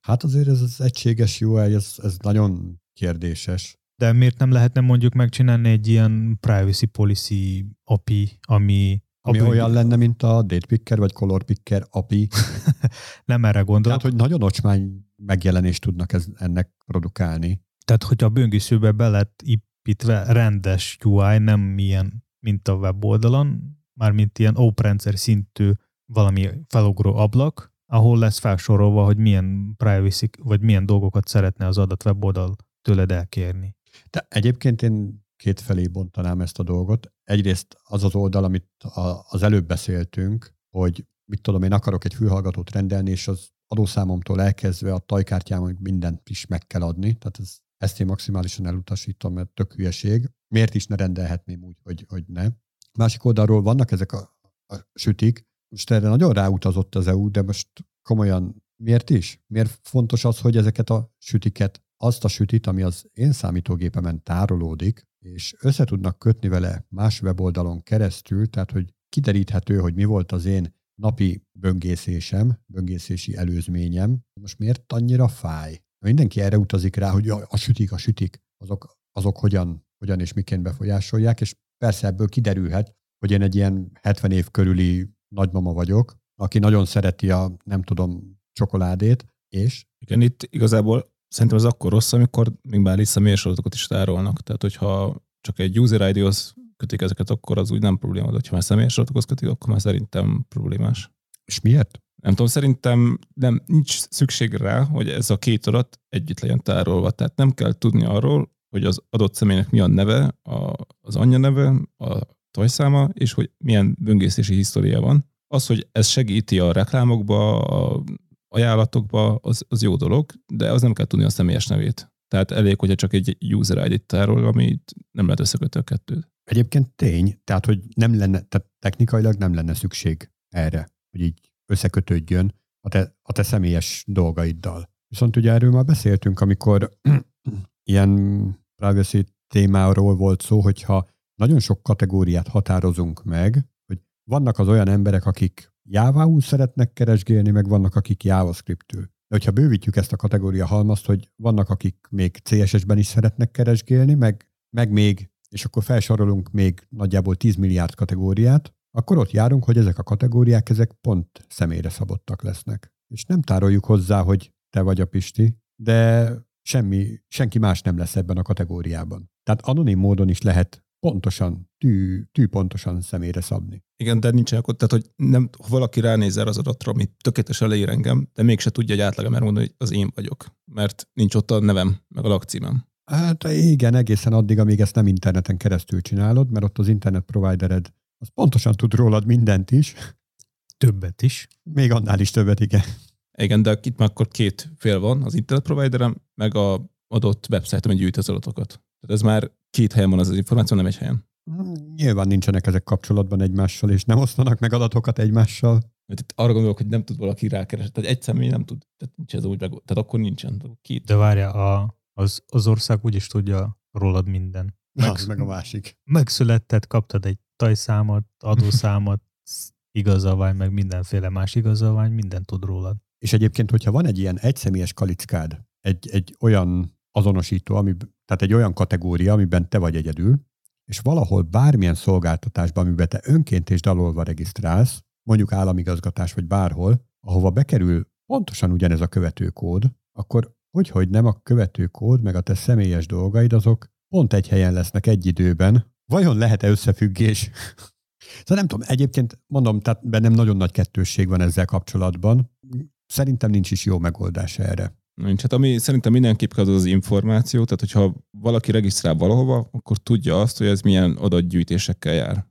Hát azért ez az egységes UI, ez, ez nagyon kérdéses. De miért nem lehetne mondjuk megcsinálni egy ilyen privacy policy API, ami ami a olyan lenne, mint a Datepicker vagy Colorpicker API. nem erre gondolok. Tehát, hogy nagyon ocsmány megjelenést tudnak ez, ennek produkálni. Tehát, hogyha a böngészőbe be lett építve rendes UI, nem milyen, mint a weboldalon, mármint ilyen rendszer szintű valami felugró ablak, ahol lesz felsorolva, hogy milyen privacy, vagy milyen dolgokat szeretne az adat weboldal tőled elkérni. De egyébként én két felé bontanám ezt a dolgot. Egyrészt az az oldal, amit az előbb beszéltünk, hogy mit tudom, én akarok egy fülhallgatót rendelni, és az adószámomtól elkezdve a tajkártyámon mindent is meg kell adni. Tehát ez, ezt én maximálisan elutasítom, mert tök hülyeség. Miért is ne rendelhetném úgy, hogy, hogy ne? Másik oldalról vannak ezek a, a sütik, most erre nagyon ráutazott az EU, de most komolyan miért is? Miért fontos az, hogy ezeket a sütiket, azt a sütit, ami az én számítógépemen tárolódik, és össze tudnak kötni vele más weboldalon keresztül, tehát hogy kideríthető, hogy mi volt az én napi böngészésem, böngészési előzményem. Most miért annyira fáj? Mindenki erre utazik rá, hogy a sütik, a sütik, azok, azok hogyan, hogyan és miként befolyásolják, és persze ebből kiderülhet, hogy én egy ilyen 70 év körüli nagymama vagyok, aki nagyon szereti a, nem tudom, csokoládét, és... Igen, itt igazából szerintem az akkor rossz, amikor még bár is személyes adatokat is tárolnak. Tehát, hogyha csak egy user ID-hoz kötik ezeket, akkor az úgy nem probléma, de ha már személyes adatokhoz kötik, akkor már szerintem problémás. És miért? Nem tudom, szerintem nem, nincs szükség rá, hogy ez a két adat együtt legyen tárolva. Tehát nem kell tudni arról, hogy az adott személynek mi a neve, a, az anyja neve, a tajszáma, és hogy milyen böngészési historia van. Az, hogy ez segíti a reklámokba, a ajánlatokba, az, az jó dolog, de az nem kell tudni a személyes nevét. Tehát elég, hogyha csak egy user ID-t tárol, amit nem lehet összekötni a kettőt. Egyébként tény, tehát hogy nem lenne, tehát technikailag nem lenne szükség erre, hogy így összekötődjön a te, a te személyes dolgaiddal. Viszont ugye erről már beszéltünk, amikor ilyen privacy témáról volt szó, hogyha nagyon sok kategóriát határozunk meg, hogy vannak az olyan emberek, akik java szeretnek keresgélni, meg vannak, akik JavaScript-ül. De hogyha bővítjük ezt a kategória halmazt, hogy vannak, akik még CSS-ben is szeretnek keresgélni, meg, meg még, és akkor felsorolunk még nagyjából 10 milliárd kategóriát, akkor ott járunk, hogy ezek a kategóriák, ezek pont személyre szabottak lesznek. És nem tároljuk hozzá, hogy te vagy a Pisti, de semmi, senki más nem lesz ebben a kategóriában. Tehát anonim módon is lehet pontosan, tű, tű pontosan személyre szabni. Igen, de nincsen akkor, tehát hogy nem, ha valaki ránéz erre az adatra, ami tökéletesen leír engem, de mégse tudja egy átlagember mondani, hogy az én vagyok, mert nincs ott a nevem, meg a lakcímem. Hát igen, egészen addig, amíg ezt nem interneten keresztül csinálod, mert ott az internet providered az pontosan tud rólad mindent is. Többet is. Még annál is többet, igen. Igen, de itt már akkor két fél van, az internet providerem, meg a adott website, ami gyűjt az adatokat. Tehát ez már két helyen van az, az információ, nem egy helyen. Nyilván nincsenek ezek kapcsolatban egymással, és nem osztanak meg adatokat egymással. Tehát arra gondolok, hogy nem tud valaki rákeresni. Tehát egy személy nem tud. Tehát nincs ez úgy, meg, tehát akkor nincsen. Két. De várja, a, az, az ország úgyis tudja rólad minden. Meg, meg a másik. Megszületted, kaptad egy tajszámot, adószámot, igazolvány, meg mindenféle más igazolvány, minden tud rólad. És egyébként, hogyha van egy ilyen egyszemélyes kalickád, egy, egy olyan azonosító, ami, tehát egy olyan kategória, amiben te vagy egyedül, és valahol bármilyen szolgáltatásban, amiben te önként és dalolva regisztrálsz, mondjuk államigazgatás vagy bárhol, ahova bekerül pontosan ugyanez a követőkód, akkor hogy, hogy nem a követőkód, meg a te személyes dolgaid, azok pont egy helyen lesznek egy időben. Vajon lehet-e összefüggés? Szóval nem tudom, egyébként mondom, tehát bennem nagyon nagy kettősség van ezzel kapcsolatban. Szerintem nincs is jó megoldás erre. Nincs. Hát ami szerintem mindenképp az az információ, tehát hogyha valaki regisztrál valahova, akkor tudja azt, hogy ez milyen adatgyűjtésekkel jár.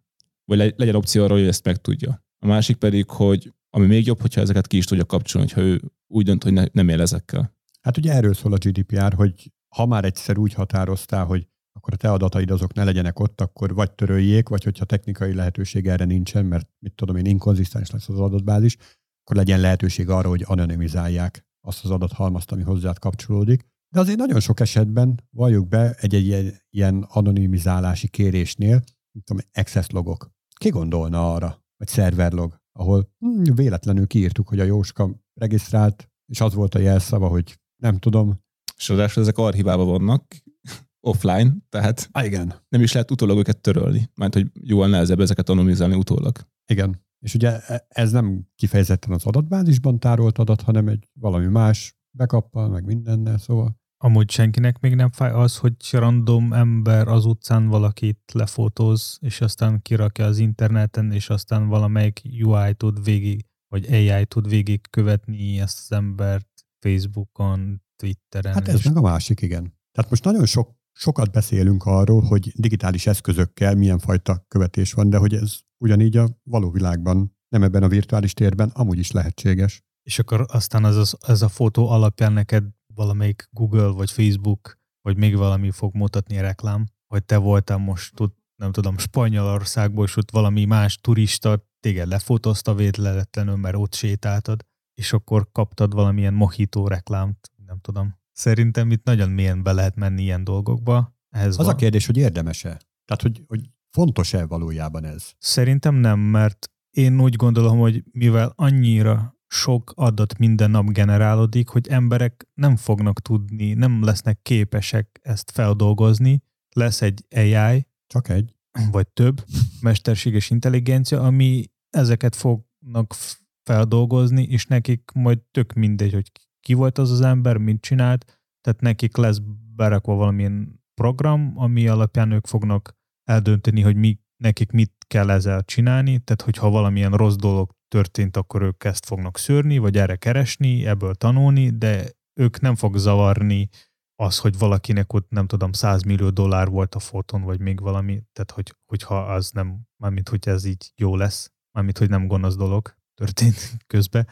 Vagy legyen opció arra, hogy ezt megtudja. A másik pedig, hogy ami még jobb, hogyha ezeket ki is tudja kapcsolni, hogyha ő úgy dönt, hogy ne, nem él ezekkel. Hát ugye erről szól a GDPR, hogy ha már egyszer úgy határoztál, hogy akkor a te adataid azok ne legyenek ott, akkor vagy töröljék, vagy hogyha technikai lehetőség erre nincsen, mert mit tudom én, inkonzisztens lesz az adatbázis, akkor legyen lehetőség arra, hogy anonimizálják azt az adathalmazt, ami hozzád kapcsolódik. De azért nagyon sok esetben valljuk be egy-egy ilyen anonimizálási kérésnél, mint tudom, access logok. Ki gondolna arra? Vagy serverlog, ahol hm, véletlenül kiírtuk, hogy a Jóska regisztrált, és az volt a jelszava, hogy nem tudom. És ráadásul ezek archivában vannak, offline, tehát ah, igen. nem is lehet utólag őket törölni, mert hogy jóval nehezebb ezeket anonimizálni utólag. Igen. És ugye e, ez nem kifejezetten az adatbázisban tárolt adat, hanem egy valami más bekappal, meg mindennel, szóval. Amúgy senkinek még nem fáj az, hogy random ember az utcán valakit lefotóz, és aztán kirakja az interneten, és aztán valamelyik UI tud végig, vagy AI tud végig követni ezt az embert Facebookon, Twitteren. Hát ez és... meg a másik, igen. Tehát most nagyon sok, sokat beszélünk arról, hogy digitális eszközökkel milyen fajta követés van, de hogy ez ugyanígy a való világban, nem ebben a virtuális térben, amúgy is lehetséges. És akkor aztán ez a, ez a fotó alapján neked valamelyik Google vagy Facebook, vagy még valami fog mutatni a reklám, hogy te voltál most, tud, nem tudom, Spanyolországból, és ott valami más turista téged lefotózta véletlenül, mert ott sétáltad, és akkor kaptad valamilyen mohító reklámt, nem tudom. Szerintem itt nagyon mélyen be lehet menni ilyen dolgokba. Ehhez az van. a kérdés, hogy érdemese. Tehát, hogy, hogy fontos-e valójában ez? Szerintem nem, mert én úgy gondolom, hogy mivel annyira sok adat minden nap generálódik, hogy emberek nem fognak tudni, nem lesznek képesek ezt feldolgozni. Lesz egy AI. Csak egy. Vagy több mesterséges intelligencia, ami ezeket fognak feldolgozni, és nekik majd tök mindegy, hogy ki volt az az ember, mit csinált, tehát nekik lesz berakva valamilyen program, ami alapján ők fognak eldönteni, hogy mi, nekik mit kell ezzel csinálni, tehát hogyha valamilyen rossz dolog történt, akkor ők ezt fognak szűrni, vagy erre keresni, ebből tanulni, de ők nem fog zavarni az, hogy valakinek ott nem tudom, 100 millió dollár volt a foton, vagy még valami, tehát hogy, hogyha az nem, mármint hogy ez így jó lesz, mármint hogy nem gonosz dolog történt közben,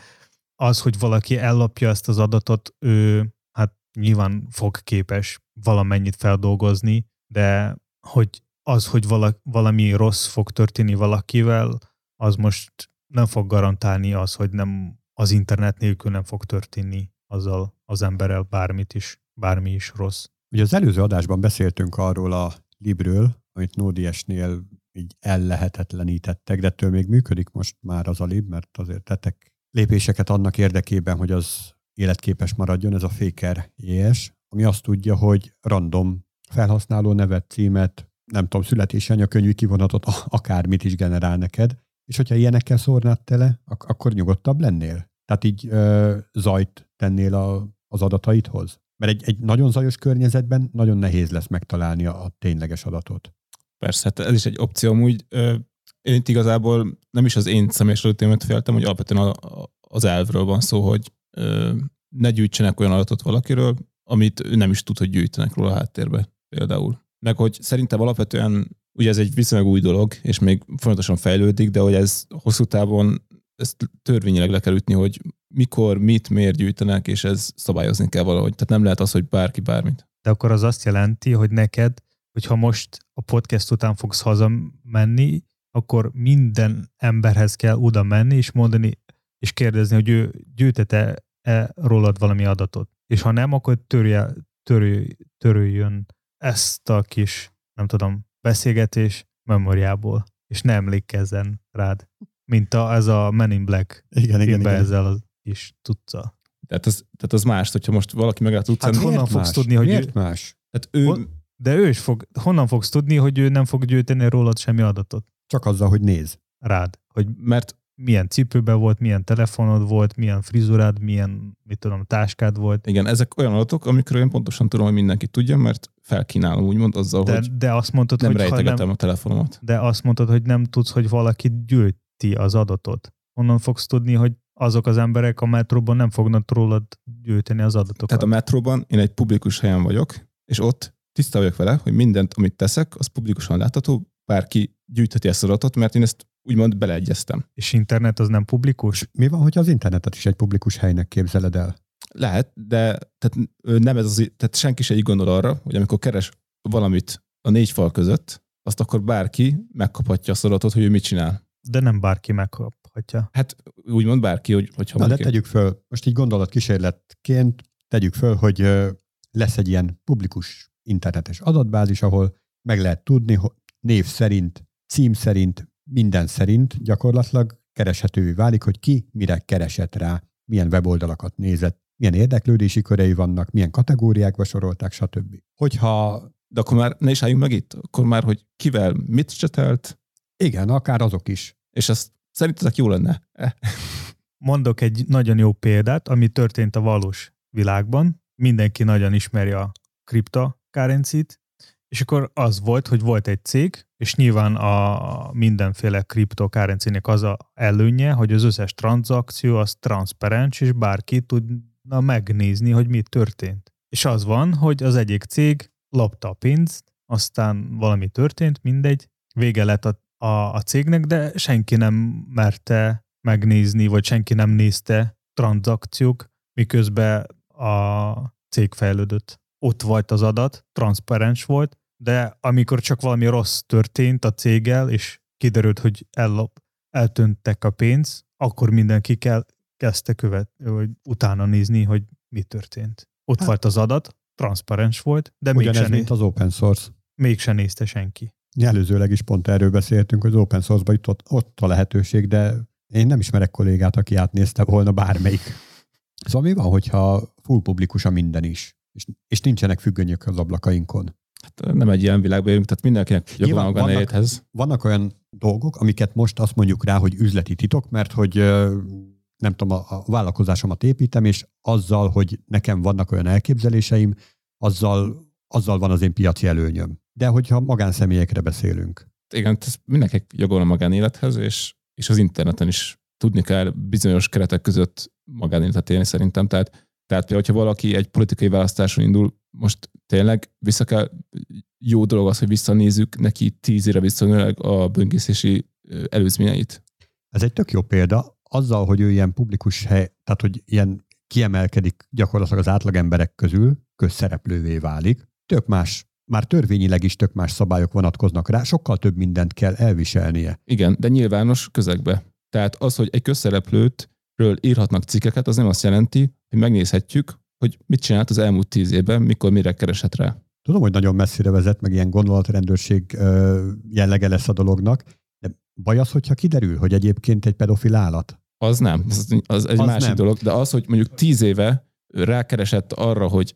az, hogy valaki ellapja ezt az adatot, ő hát nyilván fog képes valamennyit feldolgozni, de hogy az, hogy vala, valami rossz fog történni valakivel, az most nem fog garantálni az, hogy nem az internet nélkül nem fog történni azzal az emberrel bármit is, bármi is rossz. Ugye az előző adásban beszéltünk arról a Libről, amit Node.js-nél így ellehetetlenítettek, de ettől még működik most már az a Lib, mert azért tettek lépéseket annak érdekében, hogy az életképes maradjon, ez a Faker JS, ami azt tudja, hogy random felhasználó nevet, címet, nem tudom, születési anyakönyvű kivonatot, akármit is generál neked, és hogyha ilyenekkel szórnád tele, ak- akkor nyugodtabb lennél? Tehát így ö, zajt tennél a, az adataidhoz? Mert egy, egy nagyon zajos környezetben nagyon nehéz lesz megtalálni a, a tényleges adatot. Persze, hát ez is egy opció. Úgy, én itt igazából nem is az én személyes adatémet féltem, hogy alapvetően az elvről van szó, hogy ö, ne gyűjtsenek olyan adatot valakiről, amit ő nem is tud, hogy gyűjtenek róla a háttérbe például. Meg hogy szerintem alapvetően ugye ez egy viszonylag új dolog, és még folyamatosan fejlődik, de hogy ez hosszú távon ezt törvényileg le kell ütni, hogy mikor, mit, miért gyűjtenek, és ez szabályozni kell valahogy. Tehát nem lehet az, hogy bárki bármit. De akkor az azt jelenti, hogy neked, hogyha most a podcast után fogsz hazamenni, akkor minden emberhez kell oda menni, és mondani, és kérdezni, hogy ő gyűjtete -e rólad valami adatot. És ha nem, akkor törje, törj, törüljön ezt a kis, nem tudom, beszélgetés memóriából, és ne emlékezzen rád. Mint a, ez a Men in Black igen, igen, igen. ezzel a kis tudca. Tehát az, tehát az más, hogyha most valaki meglát utcán... Hát honnan fogsz tudni, hogy miért ő, más? Tehát ő, hon, de ő is fog, honnan fogsz tudni, hogy ő nem fog gyűjteni rólad semmi adatot? Csak azzal, hogy néz. Rád. Hogy mert milyen cipőben volt, milyen telefonod volt, milyen frizurád, milyen, mit tudom, táskád volt. Igen, ezek olyan adatok, amikről én pontosan tudom, hogy mindenki tudja, mert felkínálom úgymond azzal, De, hogy de azt mondtad, nem hogy rejtegetem nem, a telefonomat. de azt mondtad, hogy nem tudsz, hogy valaki gyűjti az adatot. Honnan fogsz tudni, hogy azok az emberek a metróban nem fognak rólad gyűjteni az adatokat? Tehát a metróban én egy publikus helyen vagyok, és ott tiszta vagyok vele, hogy mindent, amit teszek, az publikusan látható, bárki gyűjtheti ezt az adatot, mert én ezt úgymond beleegyeztem. És internet az nem publikus? Mi van, hogyha az internetet is egy publikus helynek képzeled el? Lehet, de tehát nem ez az, tehát senki se így gondol arra, hogy amikor keres valamit a négy fal között, azt akkor bárki megkaphatja azt az adatot, hogy ő mit csinál. De nem bárki megkaphatja. Hát úgymond bárki, hogy, hogyha Na de tegyük föl, most így gondolatkísérletként tegyük föl, hogy lesz egy ilyen publikus internetes adatbázis, ahol meg lehet tudni, hogy név szerint, cím szerint, minden szerint gyakorlatilag kereshetővé válik, hogy ki mire keresett rá, milyen weboldalakat nézett, milyen érdeklődési körei vannak, milyen kategóriákba sorolták, stb. Hogyha De akkor már ne is álljunk meg itt, akkor már, hogy kivel mit csetelt, igen, akár azok is. és ezt szerintetek jó lenne? Mondok egy nagyon jó példát, ami történt a valós világban. Mindenki nagyon ismeri a kriptokárenzit, és akkor az volt, hogy volt egy cég, és nyilván a mindenféle kriptokárenzének az a előnye, hogy az összes tranzakció az transzparens, és bárki tudna megnézni, hogy mi történt. És az van, hogy az egyik cég lopta a pénzt, aztán valami történt, mindegy, vége lett a, a, a cégnek, de senki nem merte megnézni, vagy senki nem nézte tranzakciók, miközben a cég fejlődött. Ott volt az adat, transzparens volt, de amikor csak valami rossz történt a céggel, és kiderült, hogy ellop, eltöntek a pénz, akkor mindenki kell, kezdte követ, vagy utána nézni, hogy mi történt. Ott Hát- volt az adat, transzparens volt, de mégsem, Ugyanez, né- mint az open source. mégsem nézte senki. Előzőleg is pont erről beszéltünk, hogy az open source-ba itt ott, ott a lehetőség, de én nem ismerek kollégát, aki átnézte volna bármelyik. Szóval mi van, hogyha full publikus a minden is, és, és nincsenek függönyök az ablakainkon? Hát nem egy ilyen világban élünk, tehát mindenkinek joga van a vannak- magánélethez. Vannak olyan dolgok, amiket most azt mondjuk rá, hogy üzleti titok, mert hogy nem tudom, a, a vállalkozásomat építem, és azzal, hogy nekem vannak olyan elképzeléseim, azzal, azzal van az én piaci előnyöm. De hogyha magánszemélyekre beszélünk, Igen, ez mindenkinek joga van a magánélethez, és, és az interneten is tudni kell bizonyos keretek között magánéletet élni szerintem. Tehát, tehát például, hogyha valaki egy politikai választáson indul, most tényleg vissza kell, jó dolog az, hogy visszanézzük neki tíz éve visszamenőleg a böngészési előzményeit. Ez egy tök jó példa. Azzal, hogy ő ilyen publikus hely, tehát hogy ilyen kiemelkedik gyakorlatilag az átlag emberek közül, közszereplővé válik, tök más, már törvényileg is tök más szabályok vonatkoznak rá, sokkal több mindent kell elviselnie. Igen, de nyilvános közegbe. Tehát az, hogy egy közszereplőt ről írhatnak cikkeket, az nem azt jelenti, hogy megnézhetjük, hogy mit csinált az elmúlt tíz évben, mikor mire keresett rá. Tudom, hogy nagyon messzire vezet, meg ilyen gondolatrendőrség jellege lesz a dolognak, de baj az, hogyha kiderül, hogy egyébként egy pedofil állat. Az nem, az, az egy Az másik nem. dolog, de az, hogy mondjuk tíz éve rákeresett arra, hogy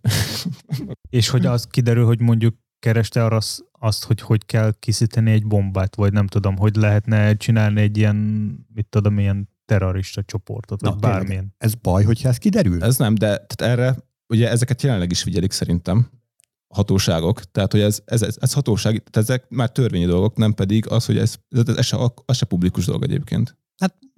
És hogy az kiderül, hogy mondjuk kereste arra az- azt, hogy hogy kell készíteni egy bombát, vagy nem tudom, hogy lehetne csinálni egy ilyen, mit tudom, ilyen terrorista csoportot, vagy Na, tényleg. bármilyen. Ez baj, hogyha ez kiderül? ez nem, de tehát erre, ugye ezeket jelenleg is figyelik szerintem a hatóságok, tehát hogy ez, ez, ez, ez hatóság, tehát ezek már törvényi dolgok, nem pedig az, hogy ez, ez, ez, se, az se publikus dolog egyébként.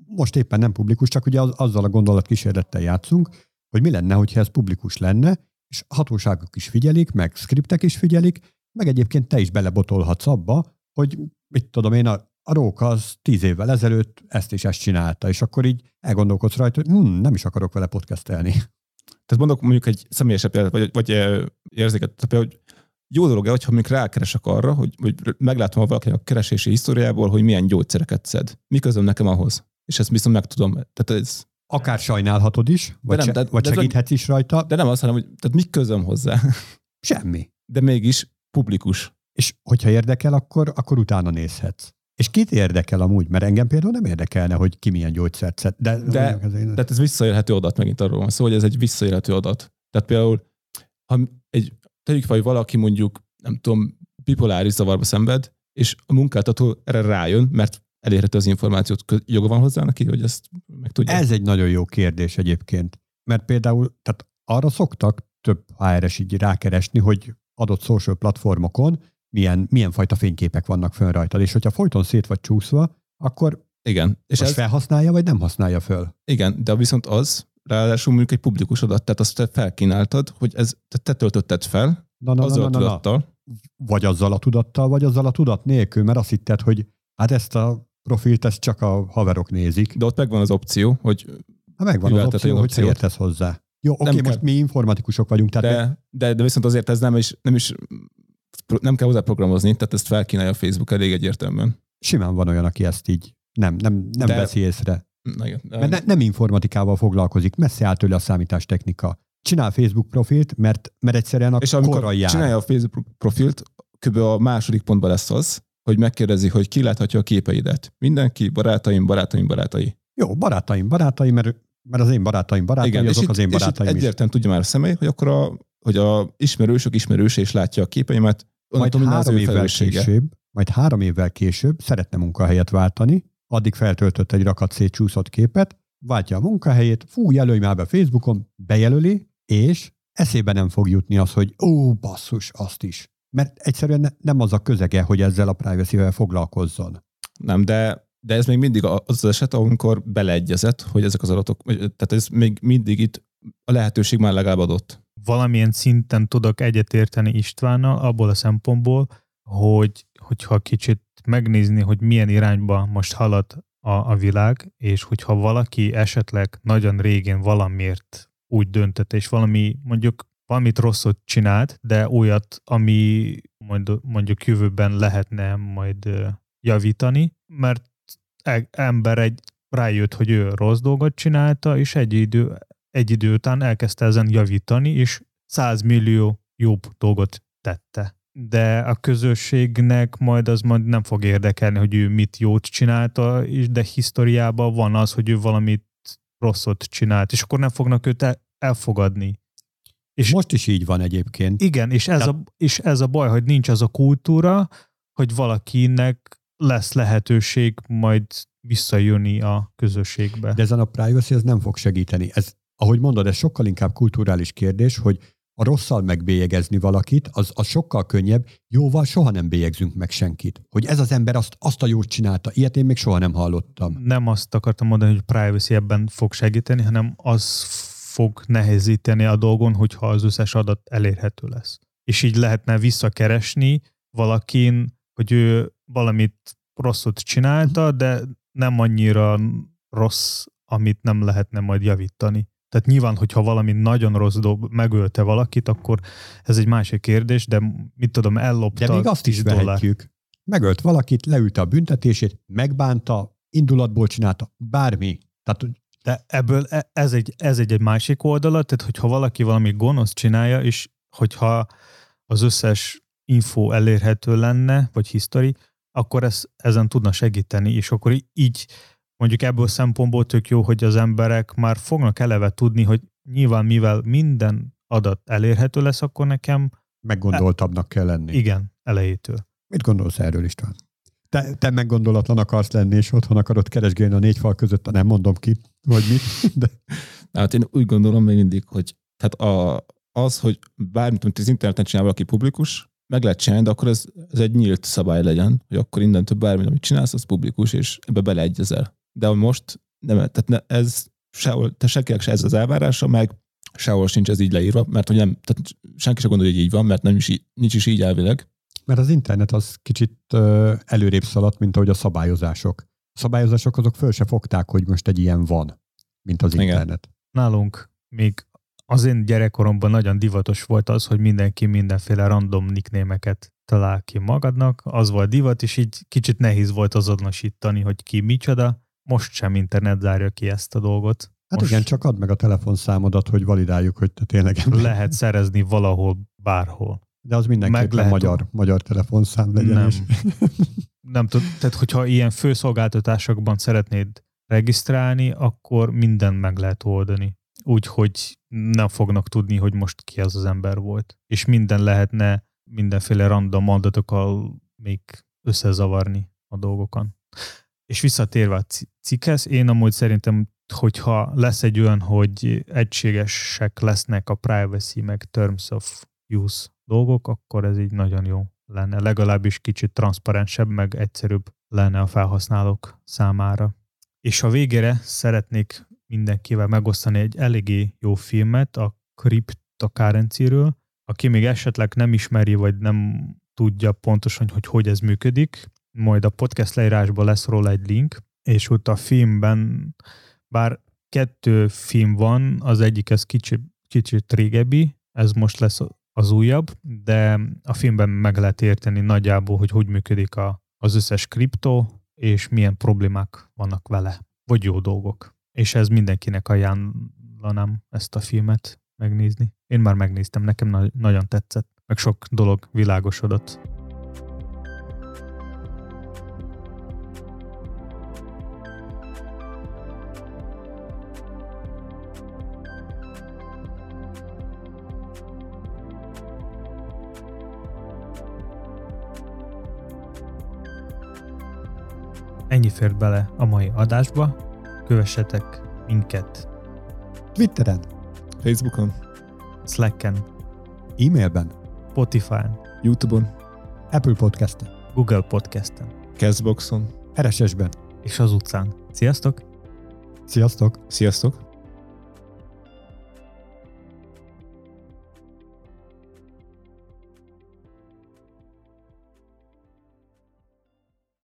most éppen nem publikus, csak ugye az, azzal a gondolatkísérlettel játszunk, hogy mi lenne, hogyha ez publikus lenne, és hatóságok is figyelik, meg skriptek is figyelik, meg egyébként te is belebotolhatsz abba, hogy mit tudom én, a, a Róka az tíz évvel ezelőtt ezt és ezt csinálta, és akkor így elgondolkodsz rajta, hogy hm, nem is akarok vele podcastelni. Tehát mondok mondjuk egy személyesebb példát, vagy, vagy érzéket, hogy jó dolog-e, hogyha mondjuk rákeresek arra, hogy, hogy meglátom a valakinek a keresési historiából, hogy milyen gyógyszereket szed. Mi közöm nekem ahhoz? És ezt viszont megtudom. Tehát ez, Akár sajnálhatod is, vagy, nem, se, de- vagy de- segíthetsz is rajta, de de nem azt, hanem, hogy tehát mi közöm hozzá. semmi. De mégis publikus. És hogyha érdekel, akkor, akkor utána nézhetsz. És kit érdekel amúgy? Mert engem például nem érdekelne, hogy ki milyen gyógyszert szed. De, De- Tehát ez visszaélhető adat, megint arról van szó, hogy ez egy visszaélhető adat. Tehát például, ha egy, tegyük fel, hogy valaki mondjuk, nem tudom, bipoláris zavarba szenved, és a munkáltató erre rájön, mert elérhető az információt, joga van hozzá neki, hogy ezt meg tudja? Ez egy nagyon jó kérdés egyébként. Mert például, tehát arra szoktak több HRS így rákeresni, hogy adott social platformokon milyen, milyen fajta fényképek vannak fönn rajtad, és hogyha folyton szét vagy csúszva, akkor Igen. És most ez, felhasználja, vagy nem használja föl? igen, de viszont az, ráadásul mondjuk egy publikus adat, tehát azt te felkínáltad, hogy ez, te, te töltötted fel, Na, na, na, azzal na, a na, na. tudattal, Vagy azzal a tudattal, vagy azzal a tudat nélkül, mert azt hitted, hogy hát ezt a profilt ezt csak a haverok nézik. de ott megvan az opció, hogy Hát megvan az opció, hogy te opciót? értesz hozzá. Jó, oké, Nem most kell. mi informatikusok vagyunk, tehát de, de, de viszont azért ez nem is, nem is nem kell hozzá programozni, tehát ezt felkínálja a Facebook elég egyértelműen. simán van olyan, aki ezt így nem, nem, nem De- veszi észre. Igen. Mert ne, nem informatikával foglalkozik, messze áll tőle a számítástechnika. Csinál Facebook profilt, mert, mert egyszerűen a És amikor jár. csinálja a Facebook profilt, kb. a második pontban lesz az, hogy megkérdezi, hogy ki láthatja a képeidet. Mindenki, barátaim, barátaim, barátai. Jó, barátaim, barátaim, mert, mert az én barátaim barátai, Igen, azok és az itt, én és itt barátaim is. egyértelműen tudja már a személy, hogy akkor a, hogy a ismerősök ismerőse is látja a képeimet, Majd három évvel felelőssége. később, majd három évvel később szeretne munkahelyet váltani, addig feltöltött egy rakat szétcsúszott képet, váltja a munkahelyét, fú, jelölj már be Facebookon, bejelöli, és eszébe nem fog jutni az, hogy ó, basszus, azt is. Mert egyszerűen ne- nem az a közege, hogy ezzel a privacy-vel foglalkozzon. Nem, de, de ez még mindig az az eset, amikor beleegyezett, hogy ezek az adatok, tehát ez még mindig itt a lehetőség már legalább adott. Valamilyen szinten tudok egyetérteni Istvánnal abból a szempontból, hogy hogyha kicsit megnézni, hogy milyen irányba most halad a, a világ, és hogyha valaki esetleg nagyon régen valamiért úgy döntött, és valami mondjuk valamit rosszat csinált, de olyat, ami mondjuk jövőben lehetne majd javítani, mert e- ember egy rájött, hogy ő rossz dolgot csinálta, és egy idő, egy idő után elkezdte ezen javítani, és 100 millió jobb dolgot tette. De a közösségnek majd az majd nem fog érdekelni, hogy ő mit jót csinálta, de historiában van az, hogy ő valamit rosszot csinált, és akkor nem fognak őt el- elfogadni. És most is így van egyébként. Igen, és ez, a, és ez a baj, hogy nincs az a kultúra, hogy valakinek lesz lehetőség majd visszajönni a közösségbe. De ezen a privacy ez nem fog segíteni. Ez, ahogy mondod, ez sokkal inkább kulturális kérdés, hogy a rosszal megbélyegezni valakit, az, az sokkal könnyebb. Jóval soha nem bélyegzünk meg senkit. Hogy ez az ember azt, azt a jót csinálta. Ilyet én még soha nem hallottam. nem azt akartam mondani, hogy privacy ebben fog segíteni, hanem az fog nehezíteni a dolgon, hogyha az összes adat elérhető lesz. És így lehetne visszakeresni valakin, hogy ő valamit rosszat csinálta, de nem annyira rossz, amit nem lehetne majd javítani. Tehát nyilván, hogyha valami nagyon rossz dolog, megölte valakit, akkor ez egy másik kérdés, de mit tudom, ellopta De még azt is 10 dollár. vehetjük. Megölt valakit, leülte a büntetését, megbánta, indulatból csinálta, bármi. Tehát De ebből e- ez egy, ez egy, egy másik oldala, tehát hogyha valaki valami gonosz csinálja, és hogyha az összes info elérhető lenne, vagy history, akkor ez, ezen tudna segíteni, és akkor így mondjuk ebből szempontból tök jó, hogy az emberek már fognak eleve tudni, hogy nyilván mivel minden adat elérhető lesz, akkor nekem meggondoltabbnak kell lenni. igen, elejétől. Mit gondolsz erről, István? Te, te meggondolatlan akarsz lenni, és otthon akarod keresgélni a négy fal között, nem mondom ki, vagy mit, de Hát én úgy gondolom még mindig, hogy tehát a, az, hogy bármit, amit az interneten csinál valaki publikus, meg lehet csinálni, de akkor ez, ez egy nyílt szabály legyen, hogy akkor innentől bármit, amit csinálsz, az publikus, és ebbe beleegyezel. De most nem, tehát ne, ez sehol, te senkinek se ez az elvárása, meg sehol sincs ez így leírva, mert hogy nem, tehát senki sem gondolja, hogy így van, mert nem is nincs is így elvileg. mert az internet az kicsit ö, előrébb szaladt, mint ahogy a szabályozások. A szabályozások azok föl se fogták, hogy most egy ilyen van, mint az Igen. internet. nálunk még az én gyerekkoromban nagyon divatos volt az, hogy mindenki mindenféle random nicknémeket talál ki magadnak. Az volt divat, és így kicsit nehéz volt azonosítani, hogy ki micsoda. Most sem internet zárja ki ezt a dolgot. Hát Most igen, csak add meg a telefonszámodat, hogy validáljuk, hogy te tényleg lehet szerezni valahol, bárhol. De az mindenképpen lehet- magyar, magyar telefonszám legyen. Nem. És Nem tud, tehát hogyha ilyen főszolgáltatásokban szeretnéd regisztrálni, akkor minden meg lehet oldani. Úgyhogy nem fognak tudni, hogy most ki az az ember volt. És minden lehetne mindenféle random adatokkal még összezavarni a dolgokon. És visszatérve a cikkhez, én amúgy szerintem, hogyha lesz egy olyan, hogy egységesek lesznek a privacy meg terms of use dolgok, akkor ez így nagyon jó lenne. Legalábbis kicsit transzparensebb, meg egyszerűbb lenne a felhasználók számára. És a végére szeretnék mindenkivel megosztani egy eléggé jó filmet a cryptocurrency-ről. Aki még esetleg nem ismeri, vagy nem tudja pontosan, hogy hogy ez működik, majd a podcast leírásban lesz róla egy link, és ott a filmben, bár kettő film van, az egyik ez kicsit, kicsit régebbi, ez most lesz az újabb, de a filmben meg lehet érteni nagyjából, hogy hogy működik a, az összes kriptó, és milyen problémák vannak vele, vagy jó dolgok. És ez mindenkinek ajánlanám ezt a filmet megnézni. Én már megnéztem, nekem na- nagyon tetszett, meg sok dolog világosodott. Ennyi fért bele a mai adásba. Kövessetek minket Twitteren, Facebookon, Slacken, e-mailben, Spotify-n, Youtube-on, Apple Podcast-en, Google Podcast-en Castboxon. RSS-ben. és az utcán. Sziasztok! Sziasztok! Sziasztok!